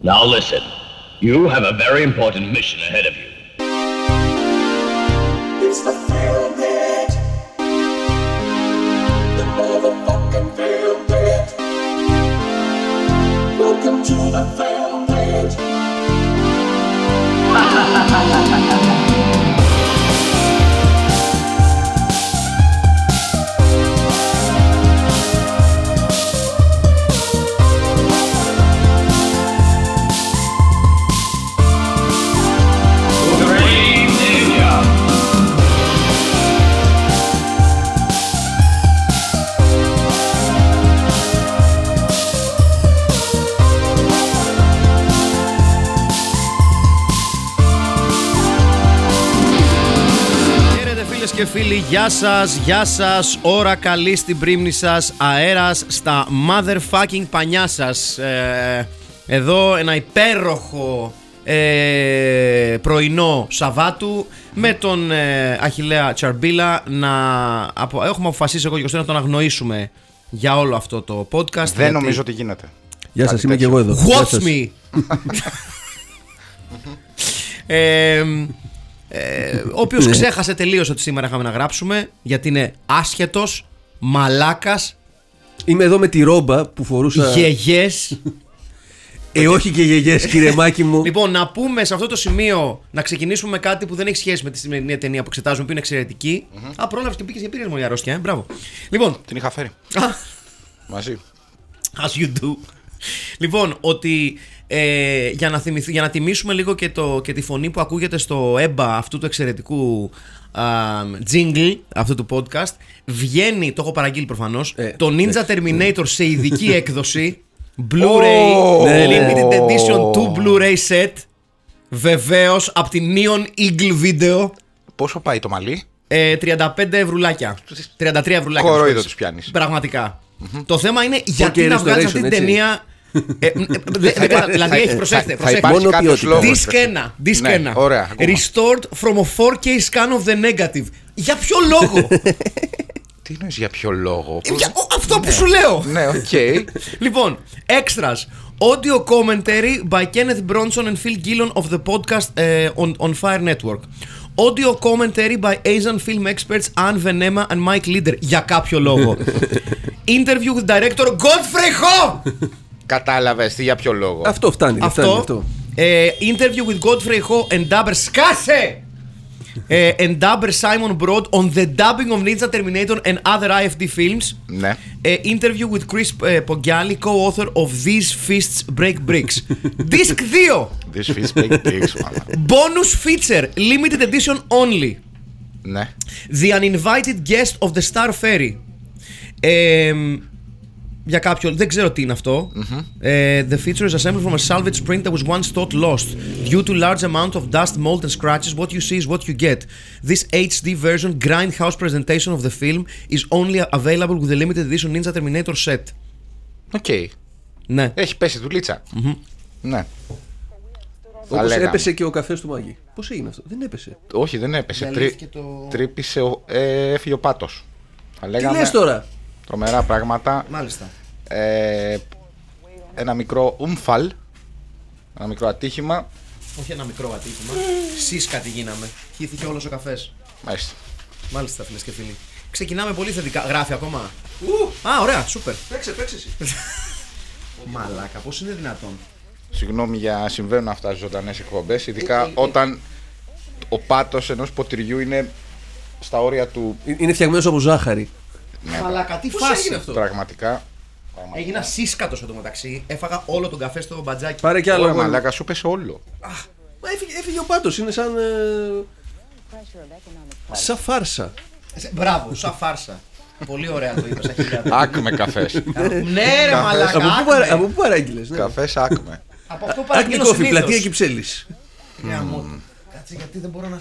Now listen. You have a very important mission ahead of you. It's the Film Bit. The motherfucking Film Bit. Welcome to the Film Bit. και φίλοι, γεια σας, γεια σας. Ώρα καλή στην πρίμνη σας. Αέρας στα motherfucking πανιά σας. Ε, εδώ ένα υπέροχο ε, πρωινό Σαββάτου με τον ε, Αχιλέα Τσαρμπίλα να απο, έχουμε αποφασίσει εγώ και ο Κωστής να τον αγνοήσουμε για όλο αυτό το podcast. Δεν γιατί- νομίζω ότι γίνεται. Γεια Κάτι σα, είμαι και τέτοιο. εγώ εδώ. Γεια Watch σας. me! ε, ε, ο οποίος Ναι. ξέχασε τελείως ότι σήμερα είχαμε να γράψουμε γιατί είναι άσχετος, μαλάκας, Είμαι εδώ με τη ρόμπα που φορούσα. γεγές. Ε, όχι και γεγές, κύριε Μάκη μου. λοιπόν, να πούμε σε αυτό το σημείο να ξεκινήσουμε με κάτι που δεν έχει σχέση με τη σημερινή ταινία που εξετάζουμε που είναι εξαιρετική. Α, πρόλαβες και πήγε και πήρες μόνο η αρρώστια, ε, μπράβο. Λοιπόν, Την είχα φέρει. Μαζί. As you do. Λοιπόν, ότι ε, για, να θυμηθ- για να τιμήσουμε λίγο και, το, και τη φωνή που ακούγεται στο έμπα αυτού του εξαιρετικού α, jingle αυτού του podcast, βγαίνει, το έχω παραγγείλει προφανώς, Ε, το Ninja Terminator σε ειδική έκδοση, Blu-ray, Ναι, ναι. limited edition 2 Blu-ray set, βεβαίως από την Neon Eagle Video, Πόσο πάει το μαλλί; ε, 35 ευρουλάκια. 33 ευρουλάκια. Κορόιδο με τους πιάνεις. Πραγματικά. Το θέμα είναι γιατί Okay, να βγάλει αυτή restoration, την έτσι. ταινία. Ε, ε, δε- δεν κατα- Δηλαδή έχει, προσέξτε, Θα προσέξτε. υπάρχει Μόνο κάποιος ποιότητα. λόγος. Disc 1. Disc Ναι, 1. ωραία, ακόμα. Restored from a 4K scan of the negative. Για ποιο λόγο? Τι εννοείς για ποιο λόγο. Ε, για- ο- αυτό που σου λέω. Ναι, οκ. Λοιπόν, extras. Audio commentary by Kenneth Brorsson and Phil Gillon of the podcast uh, on, on Fire Network. Audio commentary by Asian film experts Arne Venema and Mike Leeder. Για κάποιο λόγο. Interview with director Godfrey Ho! Κατάλαβες τι για ποιο λόγο. Αυτό φτάνει. φτάνει Αυτό. αυτό. Ε, interview with Godfrey Ho and Dabber Σκάσε! Ε, and Dabber Simon Broad on the dubbing of Ninja Terminator and other IFD films. Ναι. Ε, interview with Chris ε, Poggiali, co-author of These Fists Break Bricks. Disc 2. This fish big dicks, μάνα. Bonus feature. Limited edition only. Ναι. The uninvited guest of the Star Ferry. Ε, για κάποιο, δεν ξέρω τι είναι αυτό. Ε, the feature is assembled from a salvage print that was once thought lost. Due to large amount of dust, mold and scratches, what you see is what you get. This HD version grindhouse presentation of the film is only available with the limited edition Ninja Terminator set. Οκ. Ναι. Έχει πέσει δουλίτσα. Ναι. Όπω λέγαμε. έπεσε και ο καφέ του Μάκη. Πώ έγινε αυτό, δεν έπεσε. Όχι, δεν έπεσε. Τρι... Διαλύθηκε το- Τρύπησε, ο... ε, έφυγε ο πάτος. Θα Τι λέγαμε λε τώρα. τρομερά πράγματα. Μάλιστα. Ε, ένα μικρό ουμφαλ. Ένα μικρό ατύχημα. Όχι ένα μικρό ατύχημα. Σίσκα τι γίναμε. Χύθηκε όλος ο καφές. Μάλιστα. Μάλιστα, φίλες και φίλοι. Ξεκινάμε πολύ θετικά. Γράφει ακόμα. Α, ωραία, σούπερ. Παίξε, παίξε εσύ. Μαλάκα, πώς είναι δυνατόν. Συγγνώμη για συμβαίνουν αυτά στι ζωντανές εκπομπές. Ειδικά όταν ο πάτος ενός ποτηριού είναι στα όρια του. Είναι φτιαγμένος από ζάχαρη. Ναι, Μαλάκα, τι Πώς φάση. έγινε αυτό; πραγματικά. Έγινα σύσκατος εντωμεταξύ. Έφαγα όλο τον καφέ στο μπατζάκι. Πάρε κι άλλο. Ωραία, εγώ. μαλάκα, σου πέσει όλο. Μα έφυγε, έφυγε ο πάτο, είναι σαν. ε, Σαν φάρσα. Ε, Μπράβο, σαν φάρσα. Πολύ ωραία το είπες, Αχιλιά. Άκμε καφές. Ναι, ρε μαλάκα. από, πού παρα, άκμε. από πού παράγγειλες, ναι. Καφές άκμε. Από αυτό Άκνη παραγγείλω κόφι, συνήθως. πλατεία Κυψέλη. Γεια μου. Κάτσε γιατί δεν μπορώ να...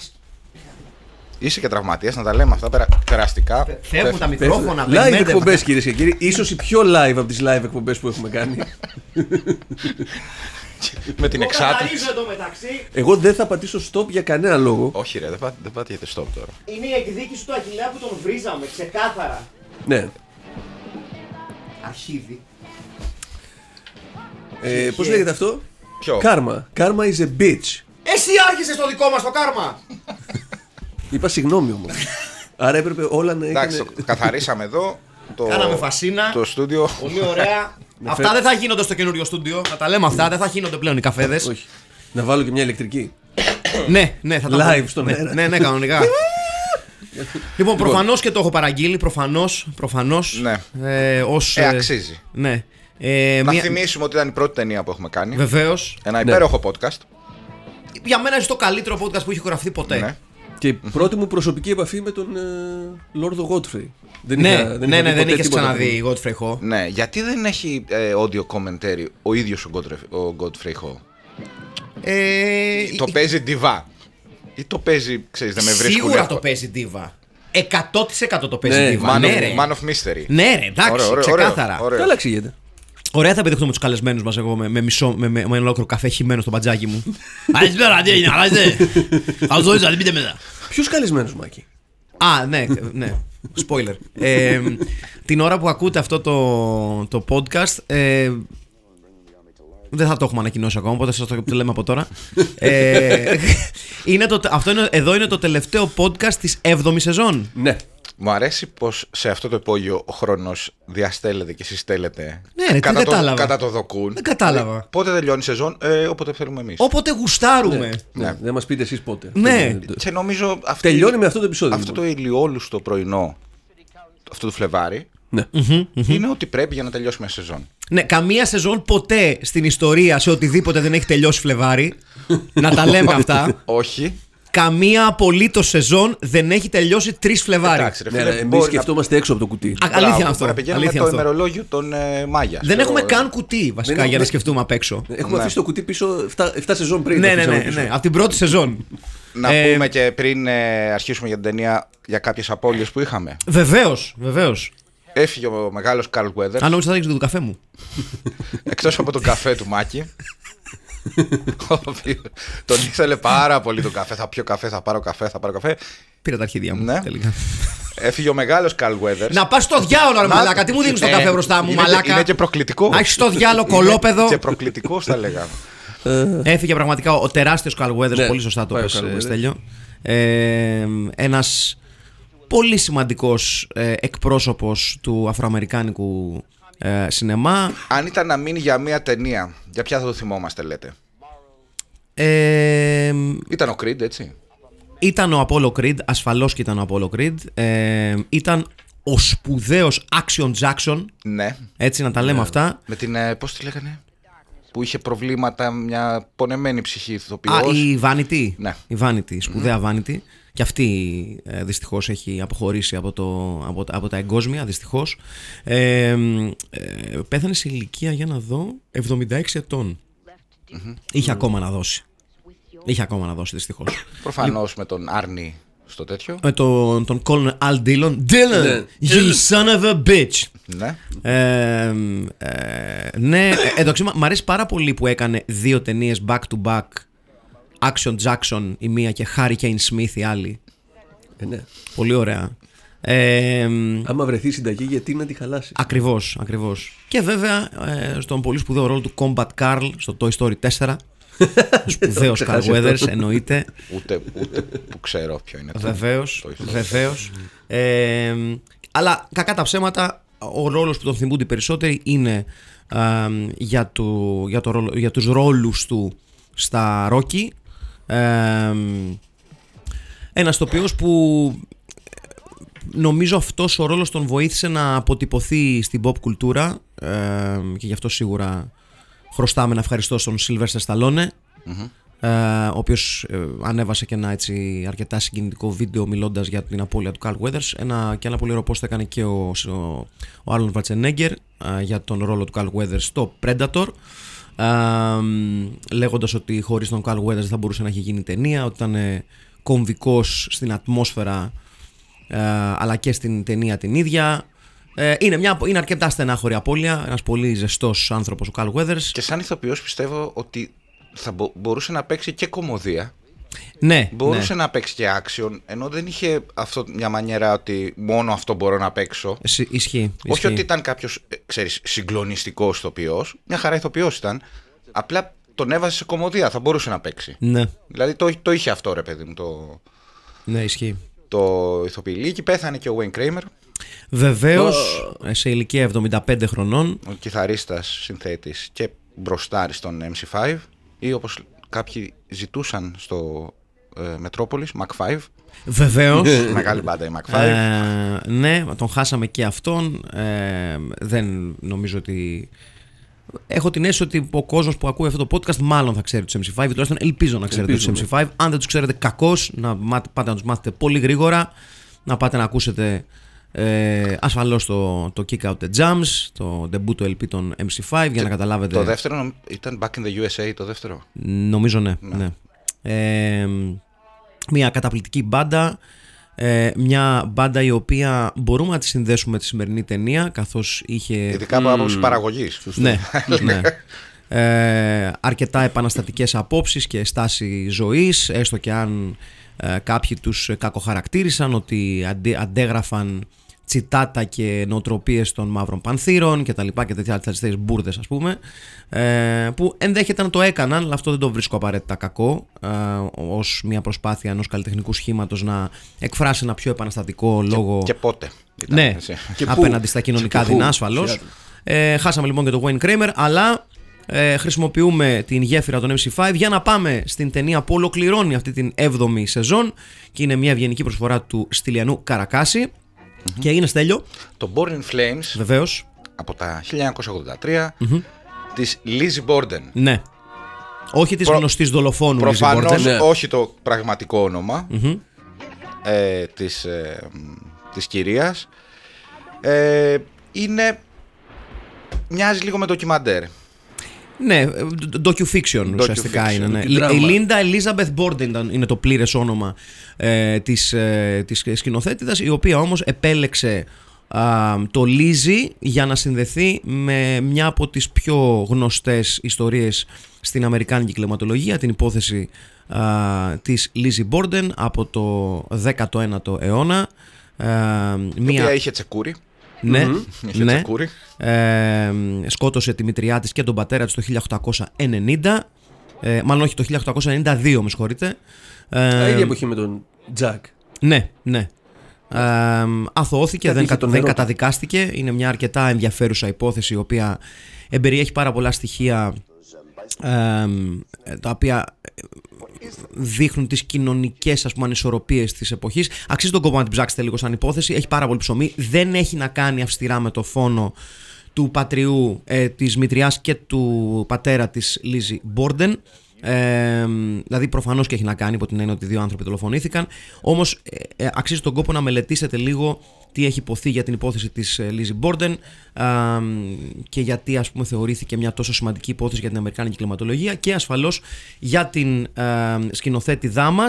σ- Είσαι και τραυματίας, να τα λέμε αυτά πέρα, περαστικά. Φεύγουν τα μικρόφωνα. Live περιμένετε. εκπομπές, κυρίες και κύριοι. σω οι πιο live από τις live εκπομπές που έχουμε κάνει. Με την Εγώ εξάτηση. καθαρίζω εντωμεταξύ. Εγώ δεν θα πατήσω stop για κανένα λόγο. Όχι, ρε, δεν, πά, δεν πατήσετε stop τώρα. Είναι η εκδίκηση του Αχιλέα που τον βρίζαμε, ξεκάθαρα. Ναι. Αρχίδι. Ε, Πώς λέγεται αυτό, Ποιο; Κάρμα. Κάρμα is a bitch. Εσύ άρχισες το δικό μας το κάρμα! Είπα συγγνώμη όμως. Άρα έπρεπε όλα να Εντάξει, ήταν. το καθαρίσαμε εδώ. Το, Κάναμε φασίνα. Το στούντιο. Πολύ ωραία. αυτά δεν θα γίνονται στο καινούριο στούντιο. Να τα λέμε αυτά, δεν θα γίνονται πλέον οι καφέδες. Όχι. Να βάλω και μια ηλεκτρική. ναι, ναι, θα τα Live πω. στον ναι, αέρα. ναι, ναι, κανονικά. λοιπόν, προφανώς και το έχω παραγγείλει. Προφανώς. Προφανώς, Ναι. Ε, ως, Ε, αξίζει. Ναι. Ε, Να μία... θυμίσουμε ότι ήταν η πρώτη ταινία που έχουμε κάνει. Βεβαίως. Ένα υπέροχο podcast. Για μένα είναι το καλύτερο podcast που έχει γραφτεί ποτέ. Ναι. Και η πρώτη μου προσωπική επαφή με τον ε, Λόρδο Godfrey. Δεν Ναι, είχα- ναι, είχα ναι, δει δεν ποτέ είχες τίποτα ξαναδεί από Godfrey Ho. Ναι, γιατί δεν έχει ε, audio commentary ο ίδιος ο Godfrey, ο Godfrey Ho; Ε, Το παίζει diva. Ή το παίζει, ξέρεις, δεν με βρίσκουν Σίγουρα εύκολα. το παίζει Diva. 100% το παίζει Ναι, Diva. Man, ναι, of, ρε. man of Mystery. Ναι, ρε, εντάξει, Ωραίο, ωραίο, ξεκάθαρα. ωραίο, ωραίο. Καλά εξηγείται. Ωραία θα επιδεχτούμε τους καλεσμένους μας εγώ με, με μισό, με, με, με ένα ολόκληρο καφέ χυμένο στο μπατζάκι μου. Καλησπέρα, τι έγινε, αλλάζε. Καλώ ήρθατε, πείτε μετά. Ποιο καλεσμένο, Μάκη; Α, ναι, ναι. Spoiler. Ε, την ώρα που ακούτε αυτό το, το podcast, ε, δεν θα το έχουμε ανακοινώσει ακόμα, οπότε σας το το λέμε από τώρα. ε, είναι το, αυτό είναι, εδώ είναι το τελευταίο podcast της 7ης σεζόν. Ναι. Μου αρέσει πως σε αυτό το υπόγειο ο χρόνος διαστέλλεται και συστέλλεται. Ναι, ρε, τι κατά, το, κατάλαβα. κατά το δοκούν. Δεν κατάλαβα. Ε, Πότε τελειώνει η σεζόν, ε, όποτε θέλουμε εμείς. Όποτε γουστάρουμε. ναι. Δεν μας πείτε εσείς πότε. Ναι. Αυτό- Και νομίζω αυτή, Τελειώνει με αυτό το επεισόδιο. αυτό το λοιπόν. ηλιόλουστο πρωινό, αυτό του Φλεβάρι, Ναι. είναι ότι πρέπει για να τελειώσουμε η σεζόν. Ναι, καμία σεζόν ποτέ στην ιστορία σε οτιδήποτε δεν έχει τελειώσει Φλεβάρι. να τα λέμε αυτά. Όχι. Καμία απολύτως σεζόν δεν έχει τελειώσει 3 Φλεβάρι. Εντάξει, ρε Ναι, φίλε, ναι, εμείς μπορεί να- σκεφτόμαστε έξω από το κουτί. Α, Μπράβο, αλήθεια είναι μπορεί αυτό. να πηγαίνουμε Αλήθεια το είναι αυτό. ημερολόγιο των ε, Μάγιας. Δεν ξέρω έχουμε εγώ. καν κουτί βασικά Δεν- για να δεν- σκεφτούμε απ' έξω. Έχουμε Ναι. αφήσει το κουτί πίσω 7, σεζόν πριν. Ναι, το ναι, αφήσαμε ναι, πίσω. ναι. Από την πρώτη σεζόν. Να Ε, πούμε και πριν ε, αρχίσουμε για την ταινία για κάποιες απώλειες που είχαμε. Βεβαίως, βεβαίως. Έφυγε ο μεγάλος Carl Weathers. Αν νόμιζα θα δείξω το καφέ μου. Εκτός από τον καφέ του Μάκη. ο οποίος τον ήθελε πάρα πολύ τον καφέ. Θα πιω καφέ, θα πάρω καφέ, θα πάρω καφέ. Πήρα τα αρχίδια μου. Ναι. τελικά. Έφυγε ο μεγάλος Carl Weathers. Να πας στο διάολο, ρε Να- μαλάκα. Τι μου δίνεις το Ε, καφέ μπροστά μου, είναι και- μαλάκα; Είναι και προκλητικό. Να έχεις στο διάλο Είναι κολόπεδο. Και προκλητικός, θα λέγαμε. Έφυγε πραγματικά ο τεράστιος Carl Weathers, Ναι, πολύ σωστά το πάει ο πες, Carl ε, Weathers. Στέλιο. Ε, ένας πολύ σημαντικός ε, εκπρόσωπος του αφροαμερικάνικου ε, σινεμά. Αν ήταν να μείνει για μία ταινία, για ποια θα το θυμόμαστε, λέτε; Ε, Ήταν ο Creed, έτσι. ήταν ο Apollo Creed, ασφαλώς και ήταν ο Apollo Creed. Ε, ήταν ο σπουδαίος Action Jackson, Ναι. έτσι να τα λέμε αυτά. Με την. Ε, Πώς τη λέγανε; Που είχε προβλήματα, μια πονεμένη ψυχή ηθοποιός. Α, η Vanity. Ναι. Η Vanity, η σπουδαία Vanity. Και αυτή ε, δυστυχώς έχει αποχωρήσει από, το, από, τα- από τα εγκόσμια, δυστυχώς. Ε, ε, πέθανε σε ηλικία, για να δω, 76 ετων Είχε ακόμα να δώσει. Είχε ακόμα να δώσει, δυστυχώς. Προφανώς με τον Άρνη στο τέτοιο. Με τον, τον Colonel Al Dillon. Dylan, Ναι. you son of a bitch. Ναι. Ε, ε, ναι, ε, εντάξει, μ' αρέσει πάρα πολύ που έκανε δύο ταινίες back to back. Action Jackson η μία και Hurricane Smith η άλλη. Ε, ναι. Πολύ ωραία. Ε, Άμα βρεθεί συνταγή, γιατί να τη χαλάσει; ακριβώς, ακριβώς. Και βέβαια ε, στον πολύ σπουδαίο ρόλο του Combat Carl στο Toy Story 4. Σπουδαίος Carl ξεχάσει Weathers, αυτό. εννοείται. Ούτε, ούτε που ξέρω ποιο είναι. το- Βεβαίως, το ηθοποιό. βεβαίως. Ε, αλλά κακά τα ψέματα, ο ρόλος που τον θυμούνται οι περισσότεροι είναι ε, για, του, για, το ρόλο, για τους ρόλους του στα Rocky. Ε, ένας τοπιός που ε, νομίζω αυτός ο ρόλος τον βοήθησε να αποτυπωθεί στην pop κουλτούρα ε, και γι' αυτό σίγουρα χρωστάμε να ευχαριστώ στον Sylvester Stallone ε, ο οποίος ε, ανέβασε και ένα έτσι αρκετά συγκινητικό βίντεο μιλώντας για την απώλεια του Carl Weathers. Ένα, και ένα πολύ ωραίο post έκανε και ο, ο, ο Arnold Schwarzenegger ε, για τον ρόλο του Carl Weathers στο Predator ε, λέγοντας ότι χωρίς τον Carl Weathers δεν θα μπορούσε να έχει γίνει ταινία ότι ήταν ε, κομβικός στην ατμόσφαιρα ε, αλλά και στην ταινία την ίδια ε, είναι, μια, είναι αρκετά στενάχωρη απώλεια ένας πολύ ζεστός άνθρωπος ο Carl Weathers Και σαν ηθοποιός πιστεύω ότι θα μπο- μπορούσε να παίξει και κομμωδία. ναι, Μπορούσε ναι. να παίξει και action, ενώ δεν είχε αυτό μια μανιέρα ότι μόνο αυτό μπορώ να παίξω. Συ- Ισχύει. Όχι ισχύει. ότι ήταν κάποιος, ξέρεις, συγκλονιστικός ηθοποιός. Μια χαρά ηθοποιός ήταν. Απλά τον έβαζε σε κομμωδία, θα μπορούσε να παίξει. Ναι, Δηλαδή το, το είχε αυτό ρε παιδί μου, το, ναι, ισχύει. το ηθοποιηλίκι. Πέθανε και ο Wayne Kramer, Βεβαίως, σε ηλικία 75 χρονών. ο κιθαρίστας, συνθέτης και μπροστάρης στον MC5 ή όπως κάποιοι ζητούσαν στο ε, Μετρόπολης, Mac 5. Βεβαίως. Μεγάλη μπάντα η Mac 5. Ε, ναι, τον χάσαμε και αυτόν. Ε, δεν νομίζω ότι. Έχω την αίσθηση ότι ο κόσμος που ακούει αυτό το podcast μάλλον θα ξέρει τους MC5. Τουλάχιστον ελπίζω να ξέρετε τους Ελπίζουμε. MC5. Αν δεν τους ξέρετε κακώς, να μάτε- πάτε να τους μάθετε πολύ γρήγορα. Να πάτε να ακούσετε ε, ασφαλώς το, το Kick Out the Jams, το debut του LP των MC5 για να καταλάβετε. Το δεύτερο νομ- ήταν Back in the USA, το δεύτερο; Νομίζω ναι. ναι. Ε, μια καταπληκτική μπάντα. Ε, μια μπάντα η οποία μπορούμε να τη συνδέσουμε με τη σημερινή ταινία καθώς είχε Ειδικά από άποψη παραγωγής. ναι, ναι. Ε, αρκετά επαναστατικές απόψεις και στάση ζωής έστω και αν ε, κάποιοι τους κακοχαρακτήρισαν ότι αντε, αντέγραφαν τσιτάτα και νοοτροπίες των μαύρων πανθύρων και τα λοιπά και τέτοια τέτοιες μπουρδες ας πούμε ε, που ενδέχεται να το έκαναν αλλά αυτό δεν το βρίσκω απαραίτητα κακό ε, ως μια προσπάθεια ενός καλλιτεχνικού σχήματος να εκφράσει ένα πιο επαναστατικό λόγο Και πότε. ήταν, ναι, έτσι. Και πού; απέναντι στα κοινωνικά Και πού; δεινά ασφαλώ. Ε, χάσαμε λοιπόν και τον Wayne Kramer, αλλά ε, χρησιμοποιούμε την γέφυρα των MC5 για να πάμε στην ταινία που ολοκληρώνει αυτή την 7η σεζόν και είναι μια ευγενική προσφορά του Στυλιανού Καρακάση. Και είναι στέλιο, Το Born in Flames βεβαίως. από τα 1983 της Lizzie Borden. Ναι. Όχι της Προ- γνωστής δολοφόνου Lizzie Προφανώς Borden. Ναι. όχι το πραγματικό όνομα ε, της, ε, μ, της κυρίας. Ε, είναι... Μοιάζει λίγο με ντοκιμαντέρ. Ναι, ε, docu-fiction ουσιαστικά Docu-fiction. είναι. Ναι. Και Η δράμα. Λίντα Elizabeth Borden ήταν- είναι το πλήρες όνομα ε, της, ε, της σκηνοθέτηδας, η οποία όμως επέλεξε α, το Λίζι για να συνδεθεί με μια από τις πιο γνωστές ιστορίες στην Αμερικάνικη κλιματολογία, την υπόθεση α, της Λίζι Borden από το 19ο αιώνα. Α, Η μια... οποία είχε τσεκούρι. Ναι, Είχε ναι. τσεκούρι. Ε, σκότωσε τη μητριά της και τον πατέρα της το 1890 ε, μάλλον όχι το 1892 με συγχωρείτε ε, Τα ίδια εποχή με τον Τζακ. ναι, ναι ε, αθωώθηκε, Κάτι δεν, είχε κα- τον δεν έρωτα. καταδικάστηκε είναι μια αρκετά ενδιαφέρουσα υπόθεση η οποία εμπεριέχει πάρα πολλά στοιχεία ε, τα οποία δείχνουν τις κοινωνικές ας πούμε ανισορροπίες της εποχής. Αξίζει τον κόπο να την ψάξετε λίγο σαν υπόθεση. Έχει πάρα πολύ ψωμί. Δεν έχει να κάνει αυστηρά με το φόνο του πατριού ε, της μητριάς και του πατέρα της Λίζη Μπόρντεν ε, δηλαδή προφανώς και έχει να κάνει υπό την έννοια ότι δύο άνθρωποι δολοφονήθηκαν. Όμως ε, ε, αξίζει τον κόπο να μελετήσετε λίγο τι έχει υποθεί για την υπόθεση της ε, Λίζη Μπόρντεν ε, και γιατί ας πούμε θεωρήθηκε μια τόσο σημαντική υπόθεση για την Αμερικάνικη κλιματολογία και ασφαλώς για την ε, σκηνοθέτη δάμα.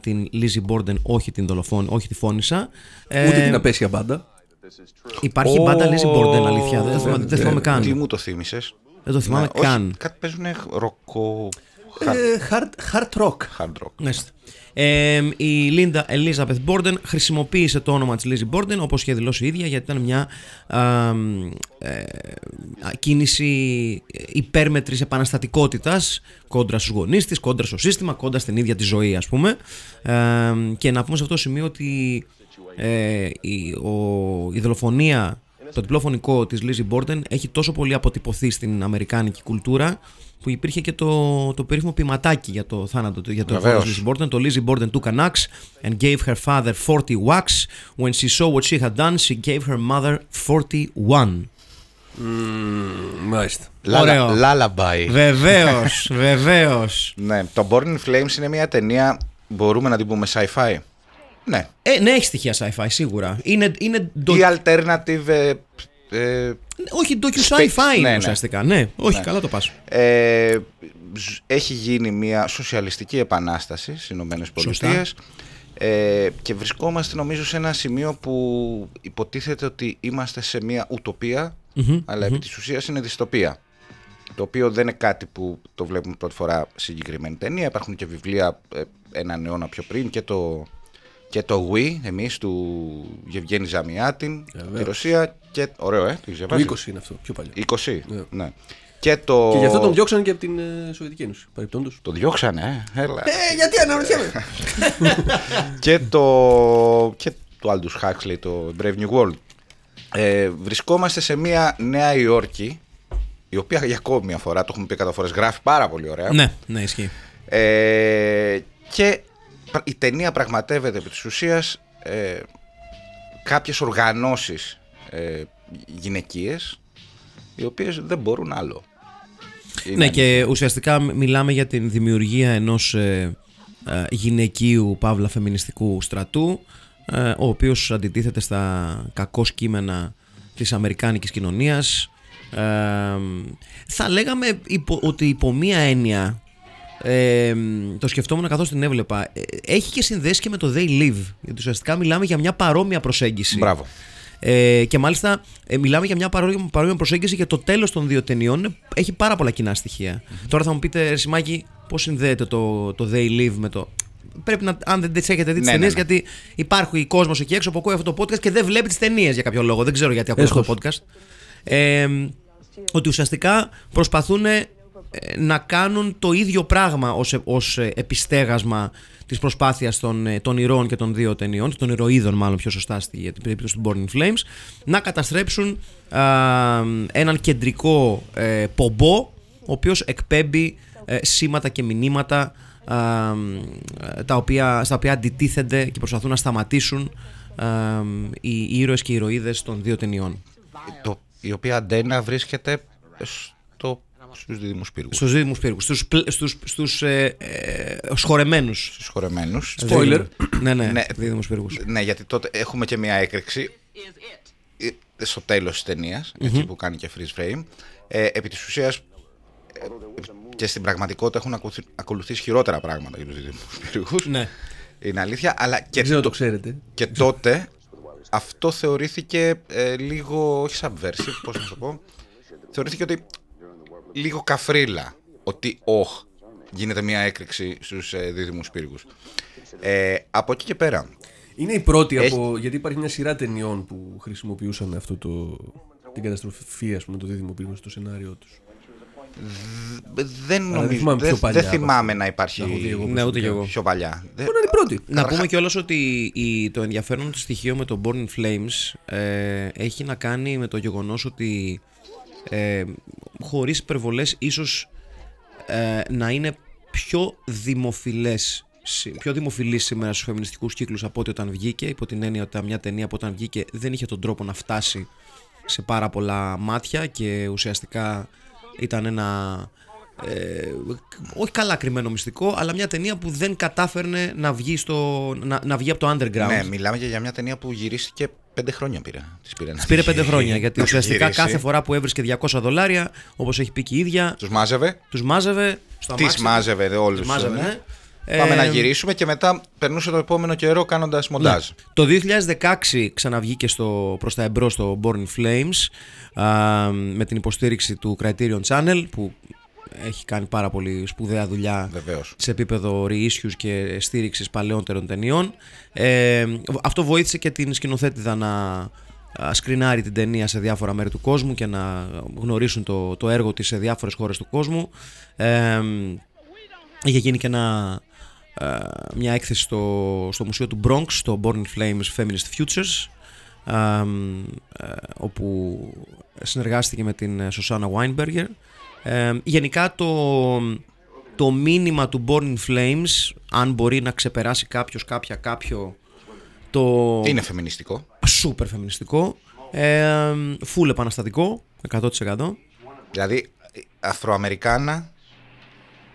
την Λίζη Μπόρντεν, όχι την δολοφόνη, όχι τη φώνησα. Ε, Ούτε την απέσια μπάντα. Υπάρχει μπάντα Λίζη Μπόρντεν, αλήθεια. Δεν θυμάμαι, δεν θυμάμαι Τι καν. μου το θύμισες. Δεν το θυμάμαι Ναι, καν. Όχι, κάτι παίζουν ροκο... Ε, hard, hard rock. Hard rock. Μάλιστα. Ε, η Λίντα Elizabeth Borden χρησιμοποίησε το όνομα της Lizzie Borden όπως είχε δηλώσει η ίδια γιατί ήταν μια α, ε, κίνηση υπέρμετρης επαναστατικότητας κόντρα στους γονείς της, κόντρα στο σύστημα, κόντρα στην ίδια τη ζωή ας πούμε ε, και να πούμε σε αυτό το σημείο ότι ε, η, ο, η δολοφονία το διπλό φωνικό της Lizzie Borden έχει τόσο πολύ αποτυπωθεί στην αμερικάνικη κουλτούρα που υπήρχε και το, το περίφημο ποιηματάκι για το θάνατο του, για το Βεβαίως. θάνατο της Lizzie Borden. Το Lizzie Borden took an axe and gave her father 40 whacks. When she saw what she had done, she gave her mother 41. Μάλιστα. Ωραίο. Lullaby. Βεβαίως, βεβαίως. Ναι, το Born in Flames είναι μια ταινία, μπορούμε να την πούμε sci-fi. Ναι. Ε, ναι, έχει στοιχεία sci-fi σίγουρα. Είναι, είναι ντο- Ή alternative... ε, ε, όχι docu Space. sci-fi είναι Ναι, ναι. ουσιαστικά. Ναι, όχι, Ναι. καλά το πας. ε, ζ- έχει γίνει μια σοσιαλιστική επανάσταση στις Ηνωμένες Σωστά. Πολιτείες ε, και βρισκόμαστε νομίζω σε ένα σημείο που υποτίθεται ότι είμαστε σε μια ουτοπία αλλά επί της ουσίας είναι δυστοπία το οποίο δεν είναι κάτι που το βλέπουμε πρώτη φορά σε συγκεκριμένη ταινία υπάρχουν και βιβλία ε, έναν αιώνα πιο πριν και το, και το We εμείς του Γευγένη Ζαμιάτιν τη Ρωσία και ωραίο ε, το έχεις Το διαβάσει; 20 είναι αυτό, πιο παλιό. 20. Ναι. Ναι. Και το. Και γι' αυτό τον διώξαν και από την ε, Σοβιετική Ένωση. Παρεπτόντω. Το διώξανε, ε, έλα. Ε, γιατί αναρωτιέμαι. και το. και το Aldous Huxley, το Brave New World. Ε, βρισκόμαστε σε μια Νέα Υόρκη, η οποία για ακόμη μια φορά, το έχουμε πει κατά φορές, γράφει πάρα πολύ ωραία. Ναι, ναι, ισχύει. Ε, και η ταινία πραγματεύεται επί της ουσίας ε, κάποιες οργανώσεις ε, γυναικείες οι οποίες δεν μπορούν άλλο. Είναι Ναι, και ουσιαστικά μιλάμε για την δημιουργία ενός ε, ε, γυναικείου παύλα φεμινιστικού στρατού ε, ο οποίος αντιτίθεται στα κακό κείμενα της αμερικάνικης κοινωνίας Ε, θα λέγαμε υπο- ότι υπό μία έννοια ε, το σκεφτόμουν καθώς την έβλεπα ε, έχει και συνδέσεις και με το They Live γιατί ουσιαστικά μιλάμε για μια παρόμοια προσέγγιση Μπράβο. ε, και μάλιστα ε, μιλάμε για μια παρόμοια, παρόμοια προσέγγιση και το τέλος των δύο ταινιών είναι- έχει πάρα πολλά κοινά στοιχεία. Τώρα θα μου πείτε, ρε Σιμάκη, πώς συνδέεται το, το They Live με το... Πρέπει να, αν δεν τις έχετε δει τις Ναι, ναι, ταινίες, ναι. γιατί υπάρχει κόσμος εκεί έξω που ακούει αυτό το podcast και δεν βλέπει τις ταινίες για κάποιο λόγο. Δεν ξέρω γιατί ακούει αυτό το podcast. Ε, ότι ουσιαστικά προσπαθούν ε, να κάνουν το ίδιο πράγμα ως, ε- ως ε, επιστέγασμα της προσπάθειας των, ε, των ηρώων και των δύο ταινιών, των ηρωίδων μάλλον πιο σωστά στη, για την περίπτωση του Born in Flames, να καταστρέψουν α, έναν κεντρικό ε, πομπό, ο οποίος εκπέμπει ε, σήματα και μηνύματα α, ε, τα οποία, στα οποία αντιτίθενται και προσπαθούν να σταματήσουν α, οι ήρωες και οι ηρωίδες των δύο ταινιών. Το, η οποία αντένα βρίσκεται στο, στους δίδυμους πύργους. Στους δίδυμους πύργους, στους, πλ- στους, στους ε, ε, σχορεμένους. Στους χορεμένους. Spoiler. ναι, ναι, Ναι. δίδυμους πύργους. Ναι, γιατί τότε έχουμε και μια έκρηξη ε, στο τέλος της ταινίας, έτσι, που κάνει και freeze frame. Ε, επί της ουσίας ε, και στην πραγματικότητα έχουν ακολουθ- ακολουθήσει χειρότερα πράγματα για τους δίδυμους πύργους. Ναι. Είναι αλήθεια, αλλά και, Δεν ξέρω το ξέρετε. και τότε αυτό θεωρήθηκε ε, λίγο, όχι subversive, πώς να το πω, θεωρήθηκε ότι λίγο καφρίλα, ότι όχ, γίνεται μια έκρηξη στους ε, δίδυμους πύργους. Ε, από εκεί και πέρα, Είναι η πρώτη Έχει- από. Γιατί υπάρχει μια σειρά ταινιών που χρησιμοποιούσαν αυτό το. την καταστροφή, ας πούμε, το δίδυμο πύργο στο σενάριό τους. δεν δεν νομίζω, θυμάμαι δεν, πιο παλιά δεν από θυμάμαι αυτό. να υπάρχει Να έχω δει εγώ Ναι, ούτε κι εγώ. πιο παλιά. Δεν- Μπορεί να είναι η πρώτη. Να πούμε κιόλας ότι η, το ενδιαφέρον του στοιχείο με το Born in Flames ε, έχει να κάνει με το γεγονός ότι ε, χωρίς υπερβολές ίσως ε, να είναι πιο δημοφιλές σι- πιο δημοφιλή σήμερα στους φεμινιστικούς κύκλους από ό,τι όταν βγήκε υπό την έννοια ότι μια ταινία από όταν βγήκε δεν είχε τον τρόπο να φτάσει σε πάρα πολλά μάτια και ουσιαστικά ήταν ένα ε, όχι καλά κρυμμένο μυστικό αλλά μια ταινία που δεν κατάφερνε να βγει, στο, να, να βγει από το underground. Ναι, μιλάμε και για μια ταινία που γυρίστηκε πέντε χρόνια πήρε. Της πήρε, να Της πήρε τη πέντε γυρίσει. χρόνια γιατί Να τη ουσιαστικά γυρίσει. κάθε φορά που έβρισκε 200 δολάρια όπως έχει πει και η ίδια Τους μάζευε, τους μάζευε στο τις αμάξι της. μάζευε όλους. Τις μάζευε, ναι. ναι. Πάμε Ε, να γυρίσουμε και μετά περνούσε το επόμενο καιρό κάνοντας μοντάζ. Το 2016 ξαναβγήκε στο, προς τα εμπρός στο Born in Flames α, με την υποστήριξη του Criterion Channel που έχει κάνει πάρα πολύ σπουδαία δουλειά Βεβαίως. σε επίπεδο reissues και στήριξης παλαιότερων ταινιών. Ε, αυτό βοήθησε και την σκηνοθέτηδα να α, σκρινάρει την ταινία σε διάφορα μέρη του κόσμου και να γνωρίσουν το, το έργο της σε διάφορες χώρες του κόσμου. Ε, είχε γίνει και ένα, ε, μια έκθεση στο, στο Μουσείο του Bronx, στο Born in Flames Feminist Futures, ε, ε, όπου συνεργάστηκε με την Σωσάνα Weinberger. Ε, γενικά το, το μήνυμα του Born in Flames, αν μπορεί να ξεπεράσει κάποιος κάποια κάποιο το Είναι φεμινιστικό. σούπερ φεμινιστικό, ε, full επαναστατικό, 100%. Δηλαδή, Αφροαμερικάνα,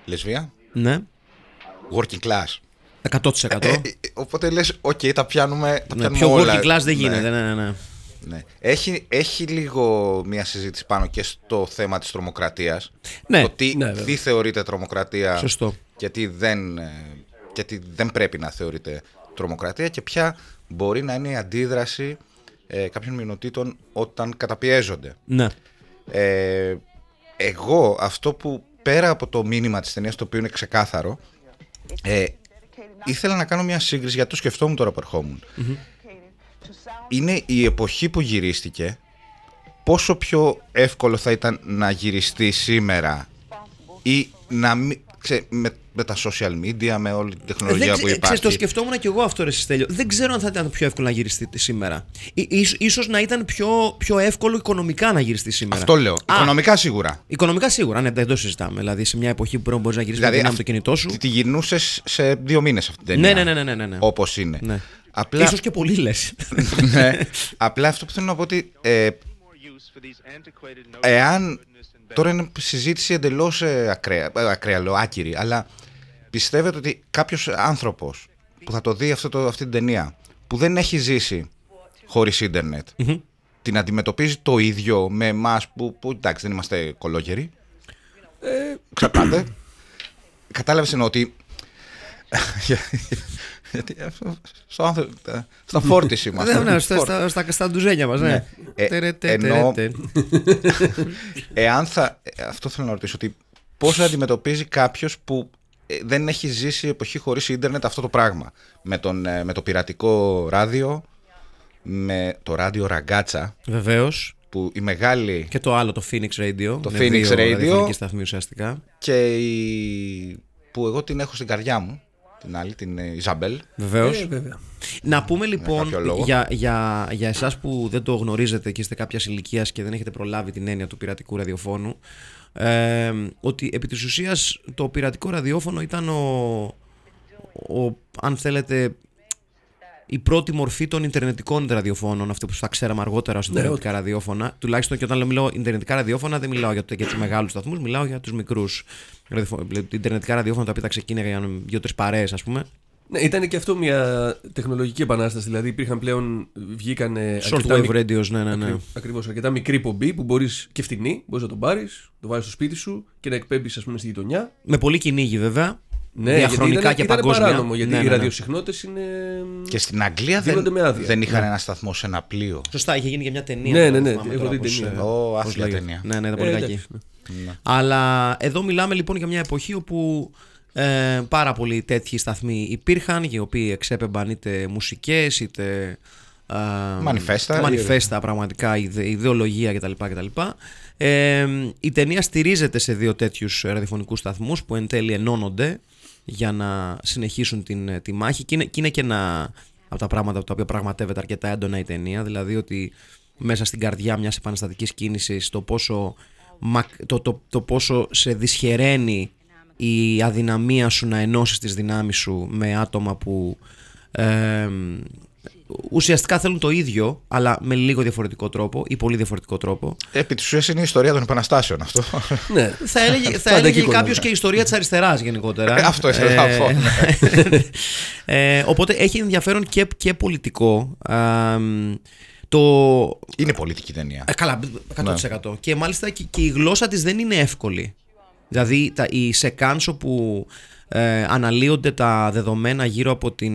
λεσβία, Ναι, working class. 100%. Ε, ε, οπότε λες, οκ, τα πιάνουμε, τα ναι, πιάνουμε πιο όλα. working class δεν Ναι. γίνεται. Ναι, ναι, ναι. Ναι. Έχει, έχει λίγο μια συζήτηση πάνω και στο θέμα της τρομοκρατίας. Ναι, το τι, ναι, βέβαια. τι θεωρείται τρομοκρατία Σωστό. και τι δεν, ε, και τι δεν πρέπει να θεωρείται τρομοκρατία και ποια μπορεί να είναι η αντίδραση ε, κάποιων μειονοτήτων όταν καταπιέζονται. Ναι. Ε, εγώ αυτό που πέρα από το μήνυμα της ταινίας το οποίο είναι ξεκάθαρο ε, ήθελα να κάνω μια σύγκριση γιατί το σκεφτόμουν τώρα που ερχόμουν. Είναι η εποχή που γυρίστηκε πόσο πιο εύκολο θα ήταν να γυριστεί σήμερα ή να μην. ξέ- με, με τα social media, με όλη την τεχνολογία Δεν που ξέ- υπάρχει. ξέρεις, το σκεφτόμουν και εγώ αυτό, ρε Στέλιο. Δεν ξέρω αν θα ήταν πιο εύκολο να γυριστεί σήμερα. Ή, ίσ- ίσως να ήταν πιο, πιο εύκολο οικονομικά να γυριστεί σήμερα. Αυτό λέω. Α, Οικονομικά σίγουρα. Οικονομικά σίγουρα, ναι, δεν το συζητάμε. Δηλαδή σε μια εποχή που μπορείς να γυρίσεις δηλαδή, με αυ- το κινητό σου. Τη, τη γυρνούσες σε δύο μήνες αυτή την Ναι, ταινία. ναι, ναι, ναι, ναι, ναι. Όπως είναι. Ναι. Απλά, Ίσως και πολύ λες. ναι, απλά αυτό που θέλω να πω ότι ε, εάν τώρα είναι συζήτηση εντελώς ακραία, ε, ακραία λέω, άκυρη, αλλά πιστεύετε ότι κάποιος άνθρωπος που θα το δει αυτό το, αυτή την ταινία, που δεν έχει ζήσει χωρίς ίντερνετ, την αντιμετωπίζει το ίδιο με εμάς που, που εντάξει δεν είμαστε κολόγεροι. Ε, Ξαπάτε. Κατάλαβες εννοώ ότι. Γιατί αυτό στο άνθρω- στα φόρτιση μας. Ναι, ναι, στα, στα, στα, στα ντουζένια μας, ναι. Ε, Τερε, τε, εννοώ- τερε, τε. Εάν θα. ε, Αυτό θέλω να ρωτήσω. Ότι πώς αντιμετωπίζει κάποιος που ε, δεν έχει ζήσει εποχή χωρίς ίντερνετ αυτό το πράγμα; Με, τον, ε, με το πειρατικό ράδιο, με το ράδιο ραγκάτσα, Βεβαίως. που η μεγάλη Και το άλλο, το Phoenix Radio. Το Είναι Phoenix δύο Radio. ραδιοφωνικοί σταθμοί ουσιαστικά. και η. που εγώ την έχω στην καρδιά μου. Την άλλη, την ε, Ιζαμπέλ. Βεβαίως. Ε, βέβαια. Να πούμε λοιπόν κάποιο λόγο. για, για, για εσάς που δεν το γνωρίζετε και είστε κάποιας ηλικίας και δεν έχετε προλάβει την έννοια του πειρατικού ραδιοφώνου ε, ότι επί της ουσίας το πειρατικό ραδιόφωνο ήταν ο, ο αν θέλετε η πρώτη μορφή των Ιντερνετικών ραδιοφώνων, αυτό που θα ξέραμε αργότερα ως Ιντερνετικά ραδιόφωνα. Τουλάχιστον και όταν λέω μιλάω Ιντερνετικά ραδιόφωνα, δεν μιλάω για, το- για τους μεγάλους σταθμούς, μιλάω για τους μικρούς. Ιντερνετικά ραδιόφωνα τα οποία τα ξεκίνηγαν δύο-τρεις παρέες, ας πούμε. Ναι, ήταν και αυτό μια τεχνολογική επανάσταση. Δηλαδή υπήρχαν πλέον, βγήκαν Shortwave radios, ναι, ναι, ναι. Ακριβώς, αρκετά μικρή πομπή που μπορείς και φτηνή, μπορείς να τον πάρεις, το βάλει στο σπίτι σου και να εκπέμπεις, ας πούμε, στη γειτονιά. Με πολύ κυνήγι βέβαια. Ναι, διαχρονικά γιατί και ήταν, παγκόσμια. Ήταν παράνομο, γιατί Ναι, οι ναι, ναι. ραδιοσυχνότητες είναι. Και στην Αγγλία Δίνονται δεν, με άδεια. δεν είχαν ένα σταθμό σε ένα πλοίο. Σωστά, είχε γίνει και μια ταινία. Ναι, δεν ναι, ναι, θυμάμαι έχω τώρα δει πώς, ταινία. ε, Ω, πώς άθλια λέγεται. ταινία. Ναι, ναι, ήταν πολύ Ε, κακή. εντάξει, ναι. Αλλά εδώ μιλάμε λοιπόν για μια εποχή όπου ε, πάρα πολλοί τέτοιοι σταθμοί υπήρχαν, οι οποίοι εξέπεμπαν είτε μουσικές είτε ε, Μανιφέστα. μανιφέστα πραγματικά, ιδε, ιδεολογία κτλ. κτλ. Ε, η ταινία στηρίζεται σε δύο τέτοιους ραδιοφωνικούς σταθμούς που εν τέλει ενώνονται για να συνεχίσουν την, τη μάχη και είναι, και είναι και ένα από τα πράγματα τα οποία πραγματεύεται αρκετά έντονα η ταινία. Δηλαδή ότι μέσα στην καρδιά μιας επαναστατικής κίνησης το πόσο, μακ- το, το, το πόσο σε δυσχεραίνει η αδυναμία σου να ενώσεις τις δυνάμεις σου με άτομα που ε, ουσιαστικά θέλουν το ίδιο αλλά με λίγο διαφορετικό τρόπο ή πολύ διαφορετικό τρόπο Επί της ουσίας είναι η ιστορία των επαναστάσεων αυτό. Ναι. θα έλεγε, θα Πάντα έλεγε εκεί κολλάμε. κάποιος και η ιστορία της αριστεράς γενικότερα. Ε, αυτό ήθελα να πω, ναι. ε, οπότε έχει ενδιαφέρον και, και πολιτικό. Α, μ, το, είναι πολιτική ταινία. ε, καλά, 100%. Και μάλιστα και, και η γλώσσα της δεν είναι εύκολη. Δηλαδή τα, οι σεκάνς όπου ε, αναλύονται τα δεδομένα γύρω από την,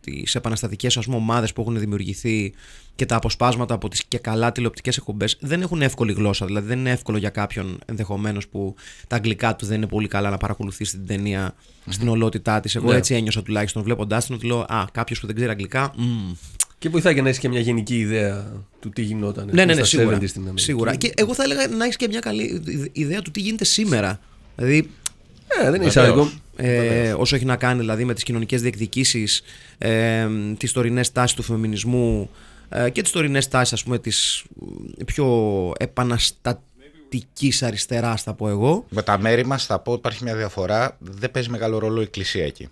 τις επαναστατικές ας πούμε, ομάδες που έχουν δημιουργηθεί και τα αποσπάσματα από τις και καλά τηλεοπτικές εκπομπές δεν έχουν εύκολη γλώσσα. Δηλαδή δεν είναι εύκολο για κάποιον ενδεχομένως που τα αγγλικά του δεν είναι πολύ καλά να παρακολουθήσει την ταινία στην ολότητά της. Εγώ Ναι. έτσι ένιωσα τουλάχιστον βλέποντάς την ότι λέω «Α, κάποιος που δεν ξέρει αγγλικά, μμ, Και βοηθάει και να έχεις και μια γενική ιδέα του τι γινόταν ναι, ναι, ναι, στα σίγουρα. 70s στην Αμερική. σίγουρα. Και εγώ θα έλεγα να έχεις και μια καλή ιδέα του τι γίνεται σήμερα. Δηλαδή, Ε, δεν είναι Βεβαίως. Εισάγω. ε, όσο έχει να κάνει δηλαδή με τις κοινωνικές διεκδικήσεις, ε, τις τωρινές τάσεις του φεμινισμού ε, και τις τωρινές τάσεις ας πούμε της μ, πιο επαναστατικής αριστεράς θα πω εγώ. Με τα μέρη μας θα πω ότι υπάρχει μια διαφορά. Δεν παίζει μεγάλο ρόλο η εκκλησία εκεί.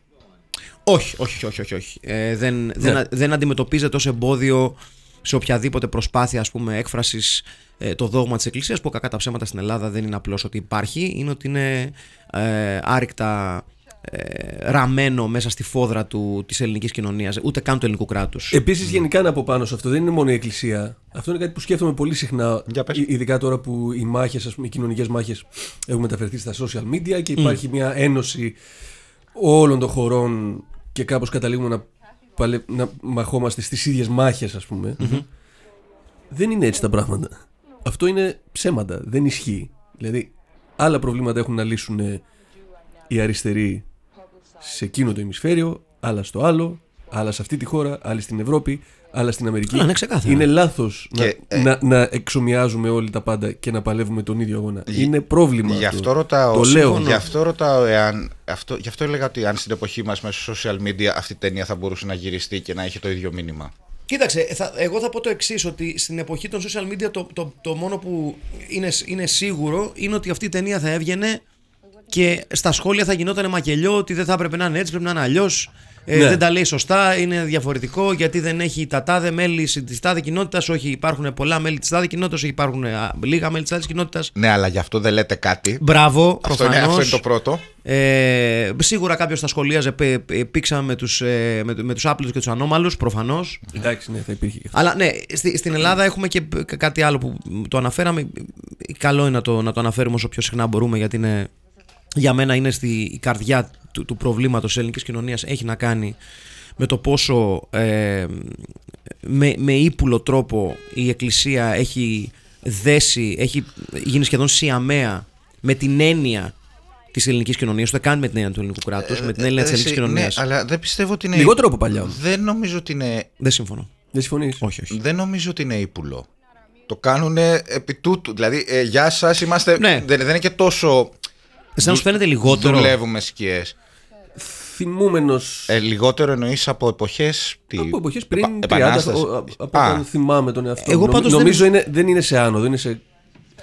Όχι, όχι, όχι, όχι. όχι. Ε, δεν, δεν, α- δεν αντιμετωπίζεται ως εμπόδιο σε οποιαδήποτε προσπάθεια ας πούμε, έκφρασης ε, το δόγμα της Εκκλησίας που κακά τα ψέματα στην Ελλάδα δεν είναι απλώς ότι υπάρχει, είναι ότι είναι ε, άρρηκτα ε, ραμμένο μέσα στη φόδρα του, της ελληνικής κοινωνίας, ούτε καν του ελληνικού κράτους. Επίσης, γενικά να πω πάνω σε αυτό, δεν είναι μόνο η Εκκλησία. Αυτό είναι κάτι που σκέφτομαι πολύ συχνά. Για πες. ει- Ειδικά τώρα που οι μάχες, οι κοινωνικές μάχες έχουν μεταφερθεί στα social media και υπάρχει μια ένωση όλων των χωρών και κάπως καταλήγουμε να, παλε... να μαχόμαστε στις ίδιες μάχες ας πούμε. Δεν είναι έτσι τα πράγματα. Αυτό είναι ψέματα. Δεν ισχύει. Δηλαδή, άλλα προβλήματα έχουν να λύσουν ε, οι αριστεροί σε εκείνο το ημισφαίριο, άλλα στο άλλο, άλλα σε αυτή τη χώρα, άλλοι στην Ευρώπη, Αλλά στην Αμερική Καλά, ναι, ξεκάθαρα. είναι λάθος να, Και, ε, να, να εξομοιάζουμε όλοι τα πάντα και να παλεύουμε τον ίδιο αγώνα. Είναι πρόβλημα. Γι' αυτό. αυτό ρωτάω, Το λέω. γι' αυτό ρωτάω εάν, αυτό, γι' αυτό έλεγα ότι αν στην εποχή μας μέσω social media αυτή η ταινία θα μπορούσε να γυριστεί και να έχει το ίδιο μήνυμα. Κοίταξε, θα, εγώ θα πω το εξής: Ότι στην εποχή των social media το, το, το μόνο που είναι, είναι σίγουρο είναι ότι αυτή η ταινία θα έβγαινε και στα σχόλια θα γινόταν μακελιό ότι δεν θα έπρεπε να είναι έτσι, πρέπει να είναι αλλιώς. Ε, Ναι. Δεν τα λέει σωστά, είναι διαφορετικό γιατί δεν έχει τα τάδε μέλη της τάδε κοινότητας. Όχι, υπάρχουν πολλά μέλη της τάδε κοινότητας, όχι, υπάρχουν α, λίγα μέλη της άλλη κοινότητας. Ναι, αλλά γι' αυτό δεν λέτε κάτι. Μπράβο, Αυτό είναι, αυτό προφανώς. είναι το πρώτο. Ε, σίγουρα κάποιος θα σχολίαζε, π- π- πήξαμε με τους ε, με, με τους άπλους και τους ανώμαλους, προφανώς. Εντάξει, ναι, θα υπήρχε και αυτό. Αλλά ναι, στη, στην Ελλάδα έχουμε και π- κάτι άλλο που το αναφέραμε. Καλό είναι να το, να το αναφέρουμε όσο πιο συχνά μπορούμε, γιατί είναι, για μένα είναι στη η καρδιά του, του προβλήματος της ελληνικής κοινωνίας. Έχει να κάνει με το πόσο ε, με, με ύπουλο τρόπο η Εκκλησία έχει δέσει, έχει γίνει σχεδόν σιαμαία με την έννοια της ελληνικής κοινωνίας, ούτε καν με την έννοια του ελληνικού κράτους, με την έννοια της Ε, ελληνικής εσύ, κοινωνίας. Ναι, αλλά δεν πιστεύω ότι είναι. Λιγότερο από παλιά όμως. Δεν νομίζω ότι είναι. Δεν συμφωνώ. Δεν συμφωνείς; Όχι, όχι. Δεν νομίζω ότι είναι ύπουλο. Το κάνουν επί τούτου. Δηλαδή, ε, γεια σας, είμαστε. Ναι. Δεν, δεν είναι και τόσο. Εσένα σου φαίνεται λιγότερο; Δουλεύουμε σκιές. Θυμούμενος. Ε, λιγότερο εννοείς από εποχές. από εποχές πριν 30 επανάσταση. ο- από Α. όταν θυμάμαι τον εαυτό Εγώ μου. Νομ- πάντως δεν- Νομίζω είναι, δεν είναι σε άνοδο, είναι σε.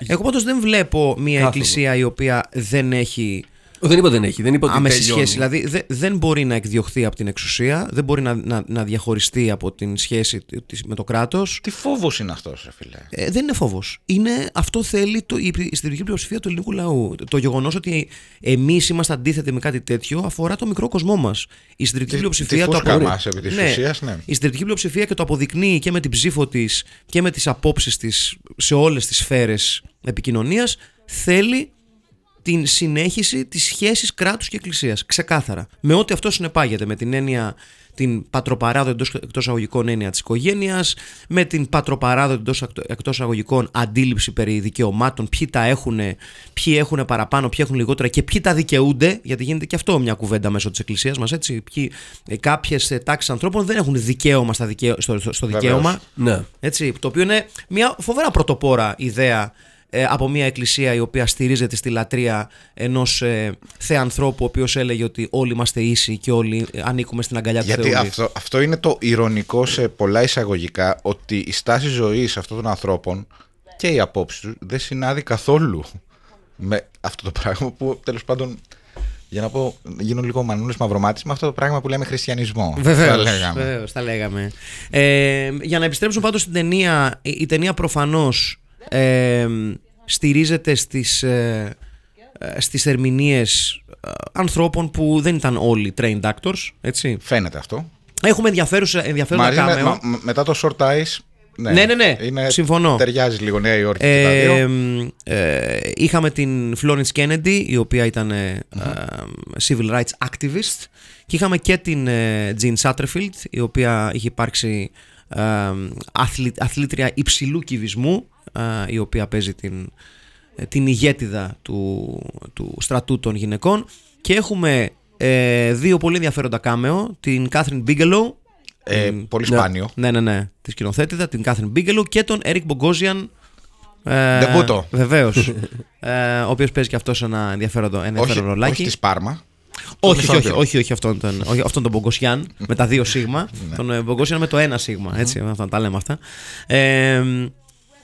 Εγώ πάντως δεν βλέπω μια Κάθοδο. εκκλησία η οποία δεν έχει Ο, δεν είπα δεν έχει, δεν είπα ότι άμεση τελειώνει. σχέση. Δηλαδή δε- δεν μπορεί να εκδιωχθεί από την εξουσία, δεν μπορεί να, να, να διαχωριστεί από την σχέση της με το κράτος. Τι φόβος είναι αυτός, ρε φίλε; Ε, δεν είναι φόβος. Είναι, αυτό θέλει το, η, η συντηρητική πλειοψηφία του ελληνικού λαού. Το, το γεγονός ότι εμείς είμαστε αντίθετοι με κάτι τέτοιο αφορά το μικρό κοσμό μας. Η συντηρητική Τη- πλειοψηφία τη το φούσκα απο- μας, επί της ουσίας, ναι. Η συντηρητική πλειοψηφία και το αποδεικνύει και με την ψήφο της και με τις απόψεις της σε όλες τις σφαίρες επικοινωνίας. Θέλει την συνέχιση της σχέσης κράτους και εκκλησίας. Ξεκάθαρα. Με ό,τι αυτό συνεπάγεται. Με την έννοια την πατροπαράδοτη εντός, εκτός αγωγικών έννοια της οικογένειας, με την πατροπαράδοτη εντός, εκτός αγωγικών αντίληψη περί δικαιωμάτων, ποιοι τα έχουν, ποιοι έχουν παραπάνω, ποιοι έχουν λιγότερα και ποιοι τα δικαιούνται, γιατί γίνεται και αυτό μια κουβέντα μέσω της εκκλησίας μας, έτσι. Ποιοι, ε, κάποιες ε, τάξεις ανθρώπων δεν έχουν δικαίωμα στα δικαιο- στο, στο, στο Βεβαίως. δικαίωμα. Ναι. Έτσι, το οποίο είναι μια φοβερά πρωτοπόρα ιδέα ε, από μια εκκλησία η οποία στηρίζεται στη λατρεία ενός ε, θεανθρώπου ο οποίος έλεγε ότι όλοι είμαστε ίσοι και όλοι ε, ανήκουμε στην αγκαλιά του Γιατί Θεού. αυτό, αυτό είναι το ηρωνικό σε πολλά εισαγωγικά ότι η στάση ζωής αυτών των ανθρώπων και η απόψη τους δεν συνάδει καθόλου με αυτό το πράγμα που τέλος πάντων. Για να πω, γίνω λίγο μανούλης μαυρομάτης με αυτό το πράγμα που λέμε χριστιανισμό. Βεβαίως, Θα λέγαμε. βεβαίως, τα λέγαμε. Ε, για να επιστρέψουμε πάντως στην ταινία, η, η ταινία προφανώς ε, στηρίζεται στις, ε, ε, στις ερμηνείες ε, ανθρώπων που δεν ήταν όλοι trained actors, έτσι. Φαίνεται αυτό. Έχουμε ενδιαφέρουσα, ενδιαφέροντα Μαζί με- κάμεο. μα- με- μετά το short eyes. Ναι, ναι, ναι, Είναι, συμφωνώ. Ταιριάζει λίγο Νέα Υόρκη και τα δύο. Ε, μ, ε, είχαμε την Florence Kennedy η οποία ήταν ε, ε, civil rights activist και είχαμε και την ε, Jean Satterfield η οποία είχε υπάρξει ε, αθλη- αθλήτρια υψηλού κυβισμού ε, η οποία παίζει την, ε, την ηγέτιδα του, του στρατού των γυναικών και έχουμε ε, δύο πολύ ενδιαφέροντα κάμεο την Catherine Bigelow Ε, πολύ σπάνιο. ναι, ναι, ναι. Τη σκηνοθέτηδα, την Κάθριν Μπίγκελου και τον Eric Μπογκόζιαν. Ε, Ντεμπούτο. Βεβαίως. ε, ο οποίος παίζει και αυτός ένα ενδιαφέρον, όχι, ενδιαφέρον ρολάκι. όχι τη Πάρμα. όχι, τον όχι, όχι, Ισόγειο. όχι, όχι αυτόν τον, όχι, αυτόν τον Μπογκοσιάν με τα δύο σίγμα. Ναι. τον ε, Μπογκοσιάν με το ένα σίγμα. Έτσι, αυτά, τα λέμε αυτά. Ε,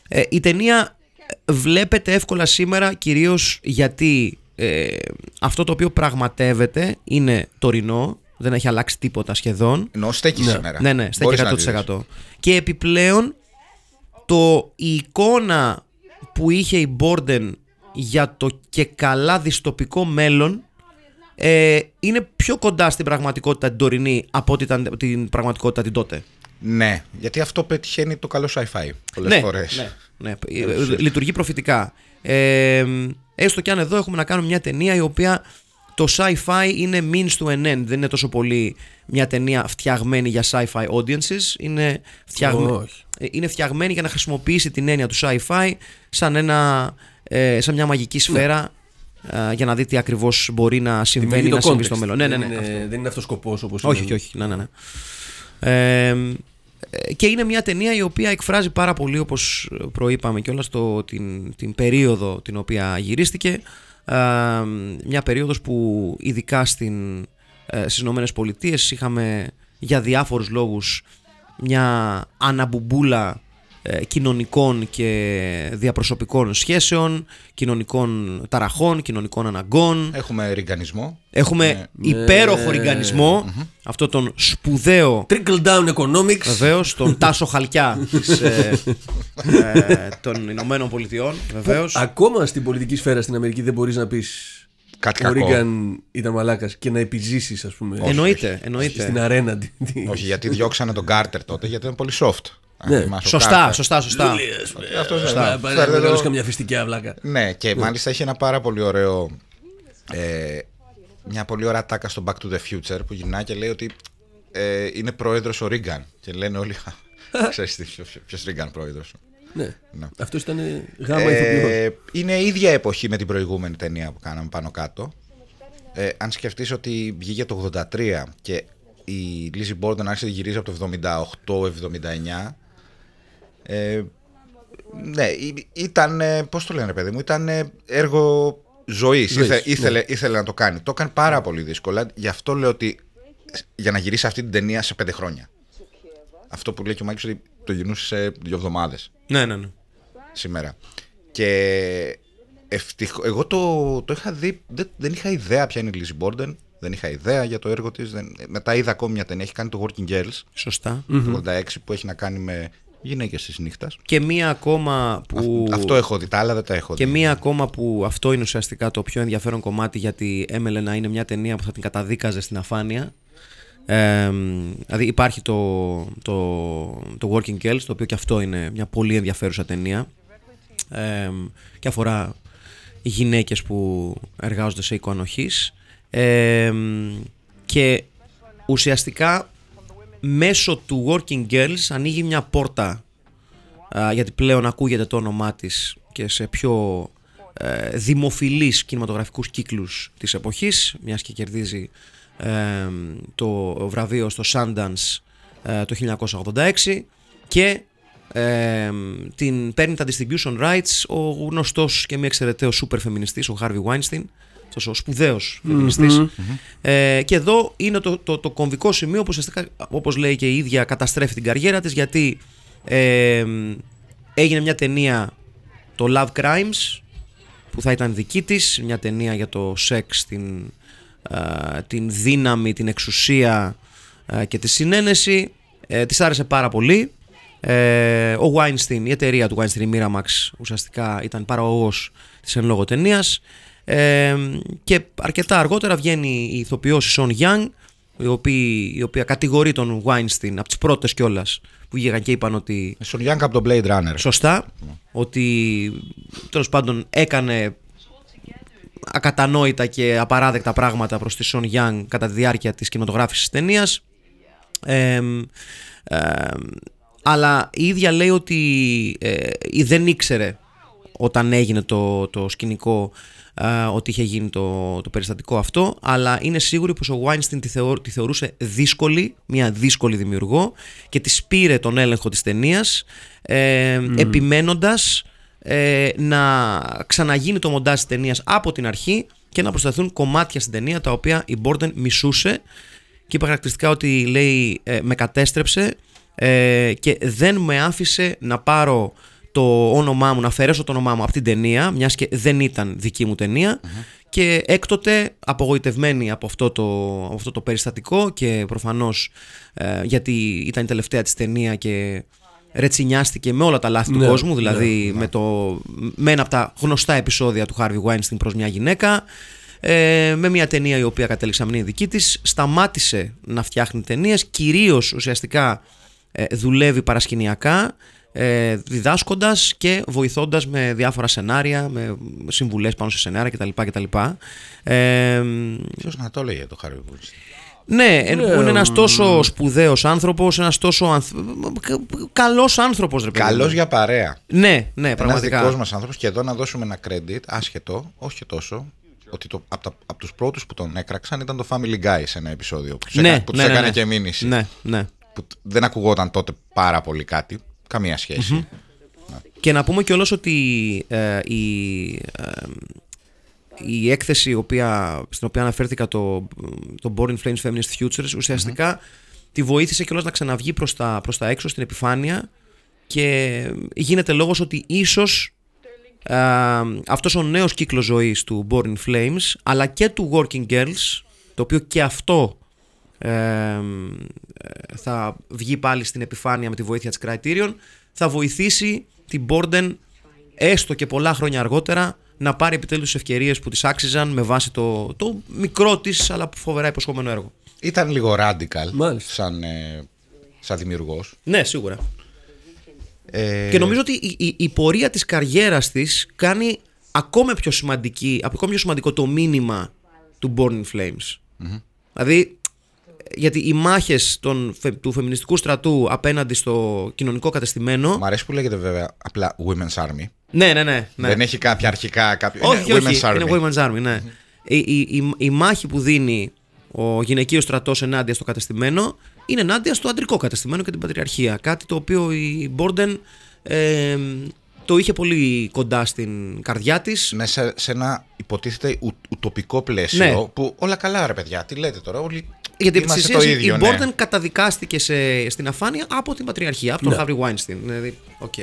ε, η ταινία βλέπετε εύκολα σήμερα κυρίως γιατί ε, αυτό το οποίο πραγματεύεται είναι τωρινό, δεν έχει αλλάξει τίποτα σχεδόν. Ενώ στέκει σήμερα. Ναι, ναι, στέκει Μπορείς να 100%. δεις. Και επιπλέον το, η εικόνα που είχε η Μπόρντεν για το και καλά δυστοπικό μέλλον ε, είναι πιο κοντά στην πραγματικότητα την τωρινή από ότι ήταν την πραγματικότητα την τότε. Ναι, γιατί αυτό πετυχαίνει το καλό sci-fi πολλές ναι, φορές. ναι, ναι. Ε, Λειτουργεί προφητικά. Ε, έστω και αν εδώ έχουμε να κάνουμε μια ταινία η οποία το sci-fi είναι means to an end. Δεν είναι τόσο πολύ μια ταινία φτιαγμένη για sci-fi audiences. Είναι, φτιαγμέ... Όχι. ε, είναι φτιαγμένη για να χρησιμοποιήσει την έννοια του sci-fi σαν, ένα, ε, σαν μια μαγική σφαίρα ε, για να δει τι ακριβώς μπορεί να συμβαίνει Δημιουργεί να το συμβεί context. στο μέλλον. Ναι, ναι, ναι. Δεν είναι, δεν είναι αυτός σκοπός όπως Όχι, όχι, όχι. Ναι, ναι, ναι. Ε, Ε, Και είναι μια ταινία η οποία εκφράζει πάρα πολύ, όπως προείπαμε και όλα την, την περίοδο την οποία γυρίστηκε. Ε, μια περίοδος που ειδικά στην, ε, στις Ηνωμένες Πολιτείες είχαμε για διάφορους λόγους μια αναμπουμπούλα ε, κοινωνικών και διαπροσωπικών σχέσεων, κοινωνικών ταραχών, κοινωνικών αναγκών. Έχουμε ριγκανισμό. Έχουμε υπέροχο ριγκανισμό, αυτό τον σπουδαίο Trickle down economics. Βεβαίως, τον Τάσο Χαλκιά της, ε, ε, των Ηνωμένων Πολιτειών. Βεβαίως. Ακόμα στην πολιτική σφαίρα στην Αμερική δεν μπορείς να πεις. Κάτι Ο κακό. Ρίγκαν ήταν μαλάκας και να επιζήσεις, ας πούμε. Εννοείται, εννοείται. Στην αρένα. τη- τη- Όχι, γιατί διώξανε τον Κάρτερ τότε, γιατί ήταν πολύ soft. Αν Ναι. θυμάσαι, ο Σωστά, Κάρτερ. σωστά, σωστά. Αυτός δεν- Σωστά. φέρτε Πάρε το- καμιά φυστικιά βλάκα. Ναι, και μάλιστα έχει ένα πάρα πολύ ωραίο. Ε, μια πολύ ωραία τάκα στο Back to the Future που γυρνάει και λέει ότι ε, είναι πρόεδρος ο Ρίγκαν. Και λένε όλοι. Ξέρεις ποιο Ρίγκαν πρόεδρος. Ναι. Ναι. Αυτός ήταν γάμα ηθοποιός. Ε, είναι η ίδια εποχή με την προηγούμενη ταινία που κάναμε πάνω κάτω. Ε, αν σκεφτείς ότι βγήκε το 83 και η Lizzie Borden άρχισε να γυρίζει από το 78-79 ε, ναι, ή- ήταν, ε, πώς το λένε παιδί μου, ήταν ε, έργο ζωής, Ζωής, Ήθε- ναι. ήθελε, ήθελε να το κάνει. Το έκανε πάρα πολύ δύσκολα, γι' αυτό λέω ότι για να γυρίσει αυτή την ταινία σε πέντε χρόνια. Αυτό που λέει και ο Μάκης ότι το γυρνούσε σε δύο εβδομάδες Ναι, ναι, ναι. σήμερα. Και ευτυχώ. Εγώ το, το είχα δει. Δεν, δεν είχα ιδέα ποια είναι η Lizzie Borden. Δεν είχα ιδέα για το έργο της. Μετά είδα ακόμη μια ταινία. Έχει κάνει το Working Girls Σωστά. το 86 που έχει να κάνει με γυναίκες της νύχτας. Και μία ακόμα που. Αυτό έχω δει. Τα άλλα δεν τα έχω Και δει. μία ακόμα που αυτό είναι ουσιαστικά το πιο ενδιαφέρον κομμάτι γιατί έμελε να είναι μια ταινία που θα την καταδίκαζε στην αφάνεια. Ε, δηλαδή υπάρχει το, το, το Working Girls το οποίο και αυτό είναι μια πολύ ενδιαφέρουσα ταινία ε, και αφορά γυναίκες που εργάζονται σε οικοανοχής ε, και ουσιαστικά μέσω του Working Girls ανοίγει μια πόρτα α, γιατί πλέον ακούγεται το όνομά της και σε πιο ε, δημοφιλείς κινηματογραφικούς κύκλους της εποχής μιας και κερδίζει ε, το βραβείο στο Sundance ε, το 1986 και ε, την παίρνει τα distribution rights ο γνωστός και μη εξαιρεταίος σούπερ φεμινιστής ο Harvey Weinstein αυτός ο σπουδαίος φεμινιστής. Ε, και εδώ είναι το, το, το κομβικό σημείο που ουσιαστικά όπως λέει και η ίδια καταστρέφει την καριέρα της γιατί ε, έγινε μια ταινία το Love Crimes που θα ήταν δική της μια ταινία για το σεξ την, α, την δύναμη, την εξουσία α, και τη συνένεση. Ε, της άρεσε πάρα πολύ. Ε, ο Weinstein, η εταιρεία του Weinstein η Miramax ουσιαστικά ήταν παραγωγός της εν λόγω ταινίας ε, και αρκετά αργότερα βγαίνει η ηθοποιός η Σον Young η οποία, η οποία κατηγορεί τον Weinstein από τις πρώτες κιόλας που βγήκαν και είπαν ότι Στον Young από τον Blade Runner. σωστά ότι τέλος πάντων έκανε ακατανόητα και απαράδεκτα πράγματα προς τη Σον Young κατά τη διάρκεια της κινηματογράφησης της ταινίας Εμ, εμ, αλλά η ίδια λέει ότι ε, η δεν ήξερε όταν έγινε το, το σκηνικό ε, ότι είχε γίνει το, το περιστατικό αυτό αλλά είναι σίγουρη πως ο Weinstein τη, θεω- τη θεωρούσε δύσκολη, μια δύσκολη δημιουργό και της πήρε τον έλεγχο της ταινίας ε, επιμένοντας ε, να ξαναγίνει το μοντάζ της ταινίας από την αρχή και να προσταθούν κομμάτια στην ταινία τα οποία η Borden μισούσε και είπε χαρακτηριστικά ότι λέει ε, με κατέστρεψε ε, και δεν με άφησε να πάρω το όνομά μου, να αφαιρέσω το όνομά μου από την ταινία, μιας και δεν ήταν δική μου ταινια και έκτοτε απογοητευμένη από αυτό το, από αυτό το περιστατικό και προφανώς ε, γιατί ήταν η τελευταία της ταινία και ρετσινιάστηκε με όλα τα λάθη του Ναι, κόσμου, δηλαδή Με, το, με ένα από τα γνωστά επεισόδια του Harvey Weinstein προς μια γυναίκα ε, με μια ταινία η οποία κατέληξε να μην είναι δική της σταμάτησε να φτιάχνει ταινίες κυρίως ουσιαστικά ε, δουλεύει παρασκηνιακά ε, διδάσκοντας και βοηθώντας με διάφορα σενάρια με συμβουλές πάνω σε σενάρια κτλ. κτλ. Ε, Ποιος να το έλεγε το Harvey Weinstein. ναι, εν- που είναι ένας τόσο σπουδαίος άνθρωπος, ένας τόσο ανθ... καλός άνθρωπος ρε παιδί μου. Καλός για παρέα. Ναι, ναι, Ένας πραγματικά. δικός μας άνθρωπος και εδώ να δώσουμε ένα credit, άσχετο, όχι και τόσο, ότι το, από, τα, από τους πρώτους που τον έκραξαν ήταν το Family Guy σε ένα επεισόδιο. Που τους, Ναι, έκα- που τους ναι, ναι, έκανε ναι. και μήνυση. Ναι, ναι. που τ- δεν ακουγόταν τότε πάρα πολύ κάτι. Καμία σχέση. Και να πούμε κιόλας ότι ε, η, ε, η έκθεση η οποία, στην οποία αναφέρθηκα το, το Born in Flames Feminist Futures ουσιαστικά τη βοήθησε κιόλας να ξαναβγεί προς τα, προς τα έξω στην επιφάνεια και γίνεται λόγος ότι ίσως ε, αυτός ο νέος κύκλος ζωής του Born in Flames αλλά και του Working Girls το οποίο και αυτό ε, ε, θα βγει πάλι στην επιφάνεια με τη βοήθεια της Criterion θα βοηθήσει την Borden έστω και πολλά χρόνια αργότερα να πάρει επιτέλους τις ευκαιρίες που της άξιζαν με βάση το, το μικρό της αλλά φοβερά υποσχόμενο έργο. Ήταν λίγο radical Μάλιστα. σαν, ε, σαν δημιουργός. Ναι, σίγουρα. Ε, Και νομίζω ότι η, η, η πορεία της καριέρας της κάνει ακόμα πιο σημαντική, ακόμα πιο σημαντικό το μήνυμα του Born in Flames. Δηλαδή, γιατί οι μάχες των, φε- του φεμινιστικού στρατού απέναντι στο κοινωνικό κατεστημένο... Μ' αρέσει που λέγεται βέβαια απλά Women's Army. Ναι, ναι, ναι. ναι. Δεν έχει κάποια αρχικά κάποιο. Όχι, είναι όχι, Women's Army. είναι Women's Army, ναι. Η, η, η, η μάχη που δίνει ο γυναικείος στρατός ενάντια στο κατεστημένο είναι ενάντια στο αντρικό κατεστημένο και την πατριαρχία. Κάτι το οποίο η Μπόρντεν ε, το είχε πολύ κοντά στην καρδιά της. Μέσα σε ένα υποτίθεται ου, ουτοπικό πλαίσιο Ναι. που όλα καλά ρε παιδιά, τι λέτε τώρα, όλοι Γιατί επί της είμαστε το ουσίας ίδιο. η ναι. Μπόρντεν καταδικάστηκε σε, στην αφάνεια από την πατριαρχία, από τον Ναι. Χάβρι Weinstein. Δηλαδή, οκ.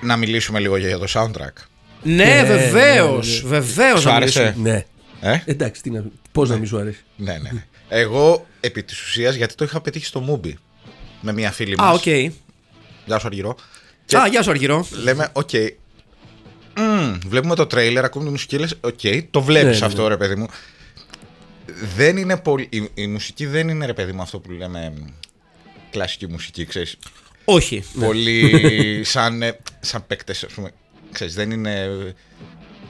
Να μιλήσουμε λίγο για το soundtrack. Ναι, Ναι, βεβαίως, ναι, βεβαίως. Σου να άρεσε; μιλήσουμε. Ναι. Ε; Εντάξει, τι να, πώς να μην σου αρέσει. ναι, ναι. ναι. Εγώ επί της ουσίας γιατί το είχα πετύχει στο Mubi με μια φίλη μας. Α, οκ. Γεια σου Αργυρώ. Και Α, γεια σου Αργυρώ. λέμε, οκ. μμμ, βλέπουμε το τρέιλερ, ακούμε τη μουσική, λες, οκ, το βλέπεις Ναι, ναι, αυτό ρε παιδί μου. Δεν είναι πολύ, η, η μουσική δεν είναι ρε παιδί μου αυτό που λέμε μ, κλασική μουσική, ξέρεις. Όχι. Πολύ σαν, ε, σαν παίκτες, ας πούμε. Ξέρεις, δεν είναι,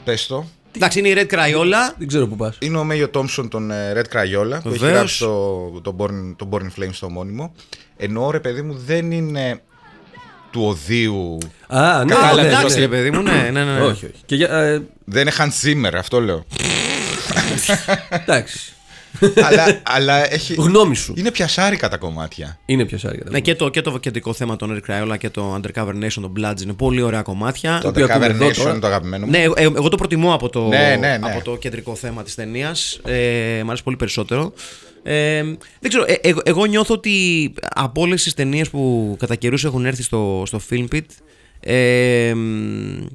πες το, Εντάξει, είναι η Red Crayola. Δεν ξέρω που πας. είναι ο Μέγιο Τόμψον τον ε, Red Crayola που έχει Βεβαίως. γράψει το, το, Born, το Born in Flames στο μόνιμο. Ενώ ρε παιδί μου δεν είναι του οδείου. Α, ναι, Καλά, Α, ναι, ναι, εντάξει, ναι. ρε παιδί μου, ναι, ναι, ναι. Όχι, όχι. Και για, ε, Δεν είναι Hans Zimmer, αυτό λέω. Εντάξει. αλλά, αλλά έχει, Γνώμη σου. είναι πιασάρικα τα κομμάτια. Είναι πια σάρκα. Ναι, και το, και το κεντρικό θέμα των Eric Crayola και το Undercover Nation των Bloods είναι πολύ ωραία κομμάτια. Το οποίο The ακούμε Cover εδώ Nation τώρα. είναι το αγαπημένο μου. Ναι, εγώ, εγώ το προτιμώ από το, Ναι, ναι, ναι. από το κεντρικό θέμα της ταινίας. Ε, μ' αρέσει πολύ περισσότερο. Ε, δεν ξέρω, ε, εγώ, εγώ νιώθω ότι από όλες τις ταινίες που κατά καιρούς έχουν έρθει στο, στο Film Pit, ε, μ, ε,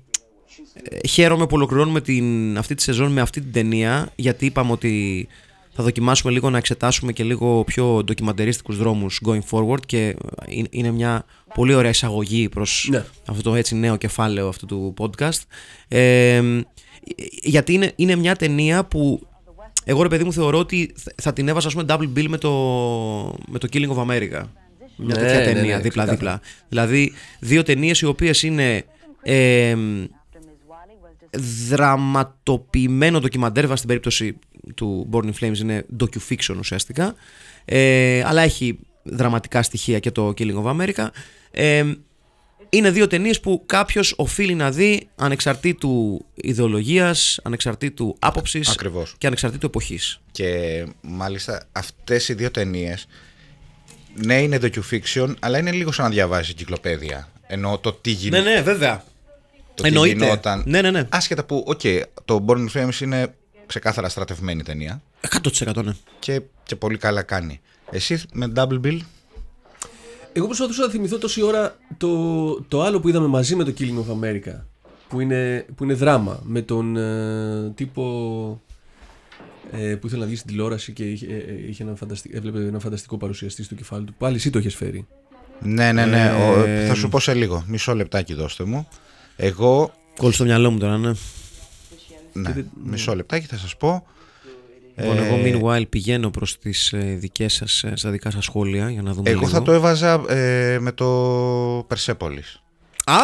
χαίρομαι που ολοκληρώνουμε την, αυτή τη σεζόν με αυτή την ταινία, γιατί είπαμε ότι θα δοκιμάσουμε λίγο να εξετάσουμε και λίγο πιο ντοκιμαντερίστικους δρόμους going forward και είναι- είναι μια πολύ ωραία εισαγωγή προς Ναι. αυτό το έτσι νέο κεφάλαιο αυτού του podcast. Ε, γιατί είναι, είναι μια ταινία που εγώ ρε παιδί μου θεωρώ ότι θα- θα την έβασα ας πούμε double bill με το, με το Killing of America. Μια Ναι, τέτοια ναι, ναι, ταινία ξεκάθαρα. δίπλα-δίπλα. Δηλαδή δύο ταινίες οι οποίες είναι ε, δραματοποιημένο ντοκιμαντέρ βάσει στην περίπτωση του Born in Flames είναι docu-fiction ουσιαστικά ε, αλλά έχει δραματικά στοιχεία και το Killing of America ε, είναι δύο ταινίες που κάποιος οφείλει να δει ανεξαρτήτου ιδεολογίας, ανεξαρτήτου άποψης Ακριβώς. και ανεξαρτήτου εποχής. Και μάλιστα αυτές οι δύο ταινίες. Ναι, είναι docu-fiction, αλλά είναι λίγο σαν να διαβάζει εγκυκλοπαίδεια. Ενώ το τι, γι... Ναι, ναι, βέβαια. Το τι εννοείται. γινόταν. Ναι, ναι, ναι. Άσχετα που, οκ, το Born in Flames είναι ξεκάθαρα στρατευμένη ταινία 100% ναι. και, και πολύ καλά κάνει. Εσύ με Double Bill, Εγώ προσπαθούσα να θυμηθώ τόση ώρα το, το άλλο που είδαμε μαζί με το Killing of America. Που είναι, που είναι δράμα. Με τον ε, τύπο ε, που ήθελε να βγει στην τηλεόραση και είχε, ε, ε, είχε ένα φανταστι... έβλεπε ένα φανταστικό παρουσιαστή στο κεφάλι του. Πάλι εσύ το έχει φέρει. Ναι, ναι, ναι. ο- Ε, θα σου πω σε λίγο. Μισό λεπτάκι δώστε μου. Εγώ. Κόλλησε στο μυαλό μου τώρα, ναι. Ναι, μισό λεπτάκι θα σας πω. Λοιπόν, Ε, εγώ meanwhile πηγαίνω προς τις ε, δικές σας, ε, στα δικά σας σχόλια για να δούμε Εγώ λίγο. θα το έβαζα ε, με το Persepolis. Α,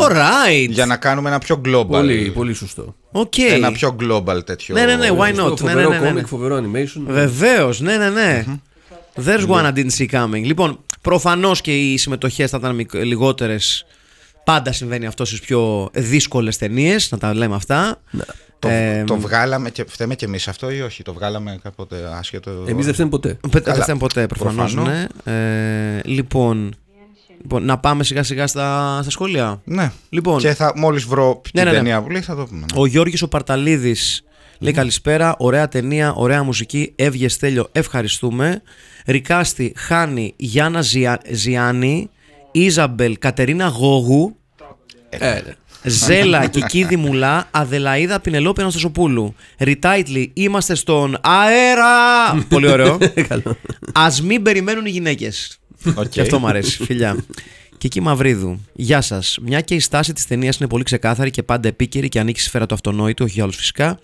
alright. Για να κάνουμε ένα πιο global. Πολύ, πολύ σωστό. Οκ. Ένα πιο global τέτοιο. Ναι, ναι, ναι, why Σωστό, not; Ναι, Φοβερό ναι, ναι, ναι. κόμικ, φοβερό animation. Βεβαίως, ναι, ναι, ναι. There's one I didn't see coming. Λοιπόν, προφανώς και οι συμμετοχές θα ήταν μικ- λιγότερες. Πάντα συμβαίνει αυτό στις πιο δύσκολες ταινίες, να τα λέμε αυτά. Το, Ε, το βγάλαμε και φταίμε και εμείς αυτό ή όχι. Το βγάλαμε κάποτε άσχετο; Εμείς δεν φταίμε ποτέ. Πε- Καλά. Δεν φταίμε ποτέ, προφανώς. Προφανώς. Ναι. Ε, λοιπόν, λοιπόν, να πάμε σιγά σιγά στα, στα σχόλια. Ναι. Λοιπόν. Και θα, μόλις βρω την Ναι, ναι, ναι. ταινία που λέει θα το πούμε. ναι. Ο Γιώργης ο Παρταλίδης λέει καλησπέρα, ωραία ταινία, ωραία μουσική, έβγες Στέλιο, ευχαριστούμε. Ρικάστη, Χάνη, Γιάννα Ζια... Ζιάννη, Ιζαμπελ, Κατερίνα Γόγου, Ε, ναι. Ζέλα, Κικίδη Μουλά, Αδελαίδα Πινελόπη Αναστασοπούλου. Ριτάιτλι, είμαστε στον αέρα! Πολύ ωραίο. Καλό. Α μην περιμένουν οι γυναίκες. Οκ. Και αυτό μου αρέσει, φιλιά. Και εκεί Μαυρίδου. Γεια σας. Μια και η στάση της ταινίας είναι πολύ ξεκάθαρη και πάντα επίκαιρη και ανήκει στη σφαίρα του αυτονόητου, όχι για όλους φυσικά.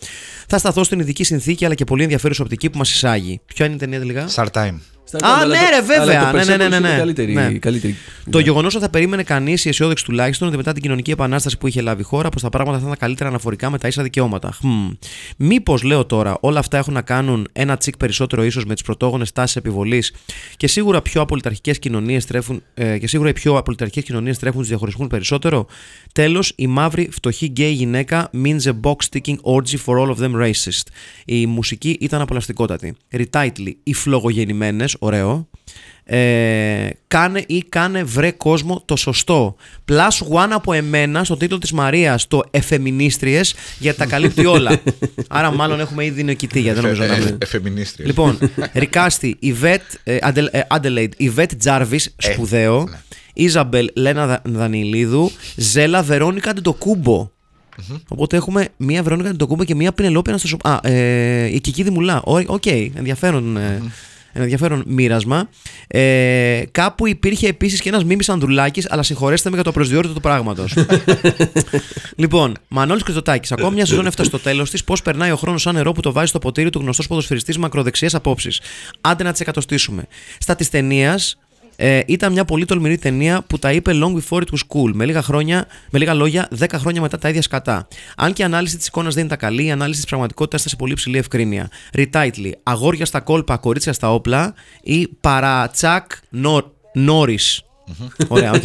Θα σταθώ στην ειδική συνθήκη αλλά και πολύ ενδιαφέρουσα οπτική που μας εισάγει. Ποια είναι η ταινία τελικά; Start time. Στα Α, αλλά ναι, το- ρε, βέβαια. αλλά το Ναι, ναι, ναι, Persepolis ναι, είναι ναι. Καλύτερη, Ναι. καλύτερη. Το γεγονός ότι θα περίμενε κανείς, οι αισιόδοξοι τουλάχιστον, ότι μετά την κοινωνική επανάσταση που είχε λάβει χώρα, πως τα πράγματα θα ήταν καλύτερα αναφορικά με τα ίσα δικαιώματα. Χμ. Μήπως, λέω τώρα, όλα αυτά έχουν να κάνουν ένα τσικ περισσότερο ίσως με τις πρωτόγονες τάσεις επιβολής και σίγουρα πιο απολυταρχικές κοινωνίες τρέφουν, ε, και σίγουρα οι πιο απολυταρχικές κοινωνίες τρέφουν τους διαχωρισμούς περισσότερο. Τέλος, η μαύρη φτωχή γκέι γυναίκα means a box ticking orgy for all of them racists. Η μουσική ήταν απολαυστικότατη. Retitle, οι φλογογεννημένες, ωραίο. Ε, κάνε ή κάνε βρε κόσμο το σωστό. Plus one από εμένα στο τίτλο της Μαρίας το FM ινίστριες γιατί τα καλύπτει όλα. Άρα μάλλον έχουμε ήδη νικητή γιατί δεν νομίζω να Ε, είναι. FM ινίστρια. Λοιπόν, Recasting, Ιβέτ, ε, Αντελ- ε, Adelaide, Ιβέτ Τζάρβις, σπουδαίο. ναι. Ιζαμπέλ, Λένα Δα- Δανιλίδου, Ζέλα, Βερόνικα Αντετοκούνμπο. Οπότε έχουμε μία Βερόνικα Αντετοκούνμπο και μία Πινελόπη Αναστασοπούλου. Α, ε, η Κική Δημουλά. Ω, Οκ, ενδιαφέρον. Ε, Ενδιαφέρον μοίρασμα. Ε, κάπου υπήρχε επίσης και ένας Μίμης Ανδρουλάκης, αλλά συγχωρέστε με για το προσδιορίτο του πράγματος. λοιπόν, Μανώλης Κρυτοτάκη. Ακόμα μια σεζόν έφτασε στο τέλος της. Πώς περνάει ο χρόνος σαν νερό που το βάζει στο ποτήρι του γνωστός ποδοσφαιριστής μακροδεξιές απόψεις. Άντε να τις εκατοστήσουμε. Στα της ταινίας ε, ήταν μια πολύ τολμηρή ταινία που τα είπε long before it was cool. Με λίγα, χρόνια, με λίγα λόγια, 10 χρόνια μετά τα ίδια σκατά. Αν και η ανάλυση της εικόνας δεν ήταν καλή, η ανάλυση της πραγματικότητας ήταν σε πολύ ψηλή ευκρίνεια. Retitle. Αγόρια στα κόλπα, κορίτσια στα όπλα ή παρά Τσακ Νόρις. Ωραία, οκ.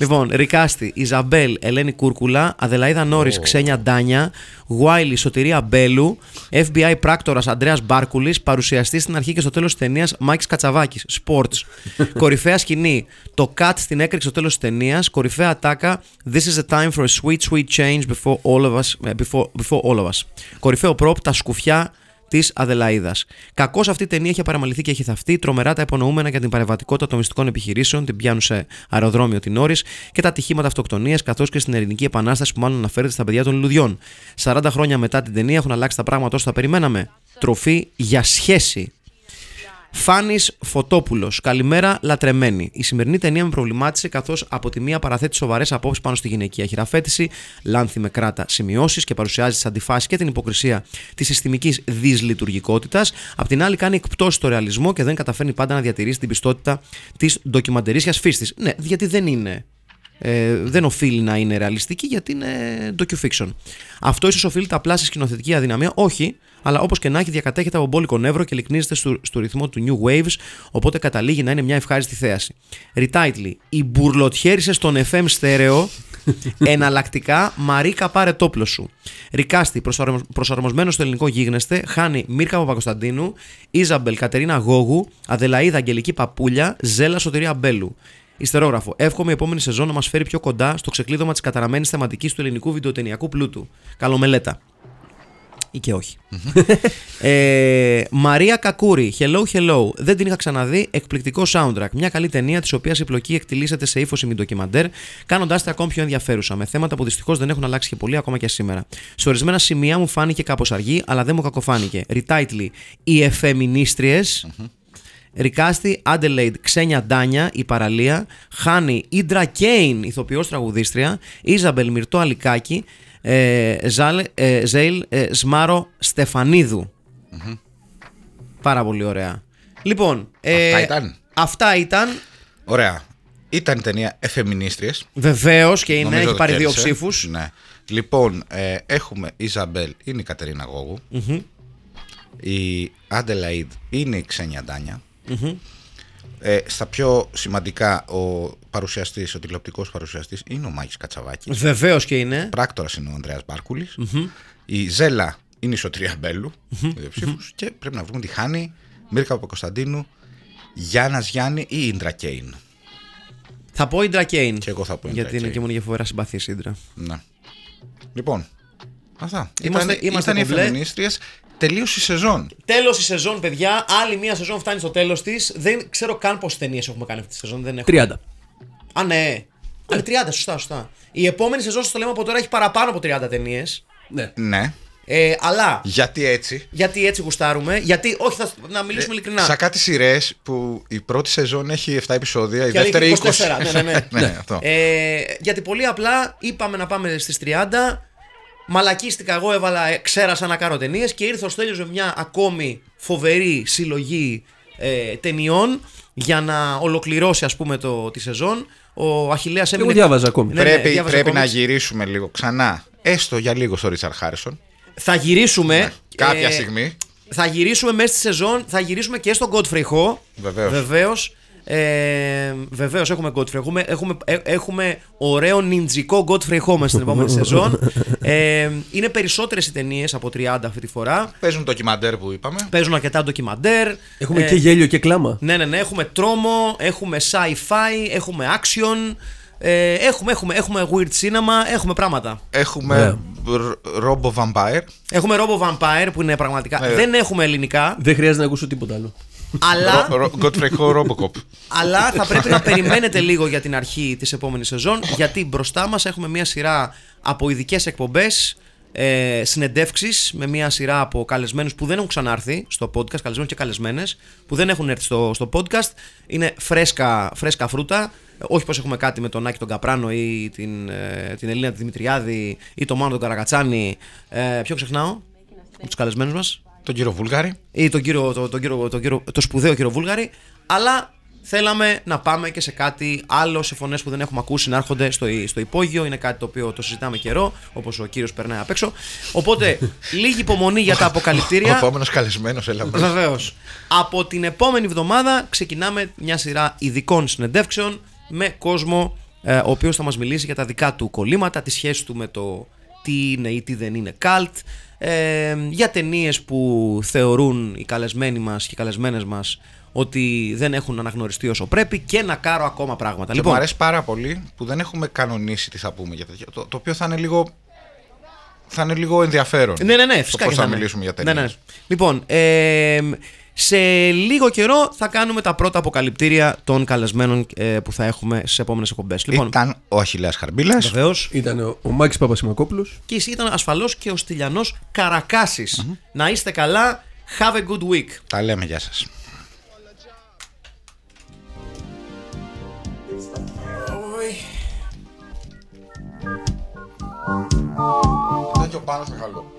λοιπόν, Recasting, Ιζαμπέλ, Ελένη Κούρκουλα, Αδελαίδα Νόρις, Ξένια Ντάνια, Γουάιλι, Σωτηρία Μπέλου, FBI πράκτορας Αντρέα Μπάρκουλης, παρουσιαστή στην αρχή και στο τέλος της ταινίας Μάικς Κατσαβάκης, Sports. Κορυφαία σκηνή, το cut στην έκρηξη στο τέλος της ταινίας, κορυφαία ατάκα, This is a time for a sweet, sweet change before all of us. ε, Before, before all of us. Κορυφαίο πρόπ, τα σκουφιά της Αδελαίδας. Κακώς αυτή η ταινία έχει παραμαληθεί και έχει θαυτεί. Τρομερά τα υπονοούμενα για την παρεμβατικότητα των μυστικών επιχειρήσεων, την πιάνουν σε αεροδρόμιο την όρης και τα ατυχήματα αυτοκτονίας, καθώς και στην Ελληνική Επανάσταση που μάλλον αναφέρεται στα παιδιά των λουδιών. 40 χρόνια μετά την ταινία έχουν αλλάξει τα πράγματα όσο τα περιμέναμε. Τροφή για σχέση. Φάνης Φωτόπουλος. Καλημέρα, λατρεμένη. Η σημερινή ταινία με προβλημάτισε καθώς από τη μία παραθέτει σοβαρές απόψεις πάνω στη γυναικεία χειραφέτηση, λάνθη με κράτα σημειώσεις και παρουσιάζει τις αντιφάσεις και την υποκρισία της συστημικής δυσλειτουργικότητας. Απ' την άλλη, κάνει εκπτώσεις στο ρεαλισμό και δεν καταφέρνει πάντα να διατηρήσει την πιστότητα της ντοκιμαντερήσια φύσης. Ναι, γιατί δεν είναι ε, δεν οφείλει να είναι ρεαλιστική γιατί είναι docu-fiction. Αυτό ίσως οφείλεται απλά στη σκηνοθετική αδυναμία, όχι, αλλά όπως και να έχει διακατέχεται από μπόλικο νεύρο και λυκνίζεται στο, στο ρυθμό του New Waves, οπότε καταλήγει να είναι μια ευχάριστη θέαση. Retitle. Οι μπουρλοτιέρισε στον FM στέρεο εναλλακτικά Μαρίκα πάρε τόπλο σου. Ρικάστη, προσαρμο- προσαρμοσμένο στο ελληνικό γίγνεσθε, χάνει Μίρκα Παπακοσταντίνου, Ιζαμπελ Κατερίνα Γόγου, Αδελαίδα Αγγελική Παπούλια, Ζέλα Σωτηρία Μπέλου. Ιστερόγραφο. Εύχομαι η επόμενη σεζόν να μας φέρει πιο κοντά στο ξεκλείδωμα της καταραμένης θεματικής του ελληνικού βιντεοτενιακού πλούτου. Καλομελέτα. Ή και όχι. ε, Μαρία Κακούρη, Hello Hello. Δεν την είχα ξαναδεί. Εκπληκτικό soundtrack. Μια καλή ταινία της οποίας η πλοκή εκτιλήσεται σε ύφος ημιντοκιμαντέρ, κάνοντάς την ακόμη πιο ενδιαφέρουσα. Με θέματα που δυστυχώς δεν έχουν αλλάξει και πολύ ακόμα και σήμερα. Σε ορισμένα σημεία μου φάνηκε κάπως αργή, αλλά δεν μου κακοφάνηκε. Retitle Οι FM ινίστριες. Recasting, Adelaide, Ξένια Ντάνια, η παραλία. Χάνη, Ίντρα Κέιν, ηθοποιός τραγουδίστρια. Ιζαμπελ Μυρτό Αλικάκη. Ε, Ζάλε- ε, Ζέιλ ε, Σμάρο Στεφανίδου. Πάρα πολύ ωραία. Λοιπόν, ε, Αυτά ήταν; Αυτά ήταν. Ωραία. Ήταν η ταινία Εφεμινίστριες. Βεβαίως και είναι, Νομίζω έχει το πάρει δύο κέρδισε. ψήφους. Ναι. Λοιπόν, ε, έχουμε Ιζαμπέλ, είναι η Κατερίνα Γόγου. Η Άντελαΐντ είναι η Ξένια Ντάνια. Ε, στα πιο σημαντικά, ο παρουσιαστής, ο τηλεοπτικός παρουσιαστής είναι ο Μάκης Κατσαβάκης. Βεβαίως και είναι. Πράκτορας είναι ο Ανδρέας Μπάρκουλης. Η Ζέλα είναι η Σωτρία Μπέλου, δύο ψήφους, και πρέπει να βρούμε τη Χάνη, Μίρκα Παπακοσταντίνου, Γιάννα Γιάννη ή Ίντρα Κέιν. Θα πω Ιντρα Κέιν. Και εγώ θα πω Indra Γιατί είναι Kane. και μόνο για φοβερά συμπαθή Ιντρα. Ναι. Λοιπόν, αυτά. Είμαστε- ήταν, είμαστε ήταν οι κομπλέ. Φεμινίστριες. Τελείωσε η σεζόν. Τέλος η σεζόν, παιδιά. Άλλη μία σεζόν φτάνει στο τέλος της. Δεν ξέρω καν πόσες ταινίες έχουμε κάνει αυτή τη σεζόν. Δεν έχω. 30. Α, ναι. Α, 30, σωστά, σωστά. Η επόμενη σεζόν, σα το λέμε από τώρα, έχει παραπάνω από 30 ταινίες. Ναι. Ναι. Ε, αλλά Γιατί έτσι; γιατί έτσι γουστάρουμε. Γιατί, όχι, θα, να μιλήσουμε ειλικρινά. Σαν κάτι σειρές που η πρώτη σεζόν έχει 7 επεισόδια, η Και άλλη δεύτερη 20. 24, ναι, ναι, ναι. ναι, αυτό. Ε, γιατί πολύ απλά είπαμε να πάμε στις 30. Μαλακίστηκα εγώ, έβαλα, ε, ξέρασα να κάνω ταινίες και ήρθε ο Στέλιος με μια ακόμη φοβερή συλλογή ε, ταινιών για να ολοκληρώσει ας πούμε το, τη σεζόν. Ο Αχιλέας έμεινε... διάβαζα ακόμη. Ναι, ναι, πρέπει διάβαζα πρέπει να κόμιξ. γυρίσουμε λίγο ξανά, έστω για λίγο στο Ρίτσαρ Χάρισον. Θα γυρίσουμε... Κάποια ε, στιγμή. Θα γυρίσουμε μέσα στη σεζόν, θα γυρίσουμε και στον Godfrey Ho. Βεβαίως. Βεβαίως. Ε, βεβαίως έχουμε Godfrey. Έχουμε, έχουμε, ε, έχουμε ωραίο νιντζικό Godfrey Ho μέσα στην επόμενη σεζόν. Ε, είναι περισσότερες οι ταινίες από 30 αυτή τη φορά. Παίζουν το ντοκιμαντέρ που είπαμε. Παίζουν αρκετά ντοκιμαντέρ. Έχουμε Ε, και γέλιο και κλάμα. Ναι, ναι, ναι. Έχουμε τρόμο, έχουμε sci-fi, έχουμε action. Ε, έχουμε, έχουμε, έχουμε weird cinema, έχουμε πράγματα. Έχουμε Robo Vampire. Έχουμε Robo Vampire που είναι πραγματικά. Ε. Δεν έχουμε ελληνικά, Δεν χρειάζεται να ακούσω τίποτα άλλο. Αλλά. Ρο- Ρο- Godfrey Ho Robocop. Αλλά θα πρέπει να περιμένετε λίγο για την αρχή της επόμενης σεζόν γιατί μπροστά μας έχουμε μια σειρά από ειδικές εκπομπές ε, συνεντεύξεις με μια σειρά από καλεσμένους που δεν έχουν ξανάρθει στο podcast, καλεσμένους και καλεσμένες που δεν έχουν έρθει στο, στο podcast είναι φρέσκα, φρέσκα φρούτα όχι πως έχουμε κάτι με τον Άκη τον Καπράνο ή την, ε, την Ελίνα τη Δημητριάδη ή τον Μάνο τον Καρακατσάνη ε, ποιο ξεχνάω; Από τους καλεσμένους μας Τον κύριο Βούλγαρη. ή τον, κύριο, το, τον κύριο, τον κύριο, το σπουδαίο κύριο Βούλγαρη, αλλά θέλαμε να πάμε και σε κάτι άλλο, σε φωνές που δεν έχουμε ακούσει να έρχονται στο, στο υπόγειο. Είναι κάτι το οποίο το συζητάμε καιρό, όπως ο κύριος περνάει απ' έξω. Οπότε, λίγη υπομονή για τα Ο αποκαλυπτήρια. επόμενος καλεσμένος, έλα μέσα. Βεβαίως. Από την επόμενη εβδομάδα ξεκινάμε μια σειρά ειδικών συνεντεύξεων με κόσμο ε, ο οποίος θα μας μιλήσει για τα δικά του κολλήματα, τη σχέση του με το τι είναι ή τι δεν είναι cult, ε, για ταινίες που θεωρούν οι καλεσμένοι μας και οι καλεσμένες μας ότι δεν έχουν αναγνωριστεί όσο πρέπει και να κάρω ακόμα πράγματα. Και μου αρέσει πάρα πολύ που δεν έχουμε κανονίσει τι θα πούμε για τέτοια. Το, το οποίο θα είναι λίγο. Θα είναι λίγο ενδιαφέρον. Ναι, ναι, ναι, Το φυσικά. πώς και θα είναι. μιλήσουμε για Ναι, ταινίες. ναι. Λοιπόν, ε, σε λίγο καιρό θα κάνουμε τα πρώτα αποκαλυπτήρια των καλεσμένων ε, που θα έχουμε στι επόμενες εκπομπές. Λοιπόν, Ήταν ο Αχιλέας Χαρμπίλας. βεβαίως. Ήταν ο, ο Μάκης Παπασημακόπουλος. Και εσύ ήταν ασφαλώς και ο Στυλιανός Καρακάσης. Να είστε καλά. Have a good week. Τα λέμε, γεια σας. Ήταν και ο Πάνος Μιχαλόπουλος.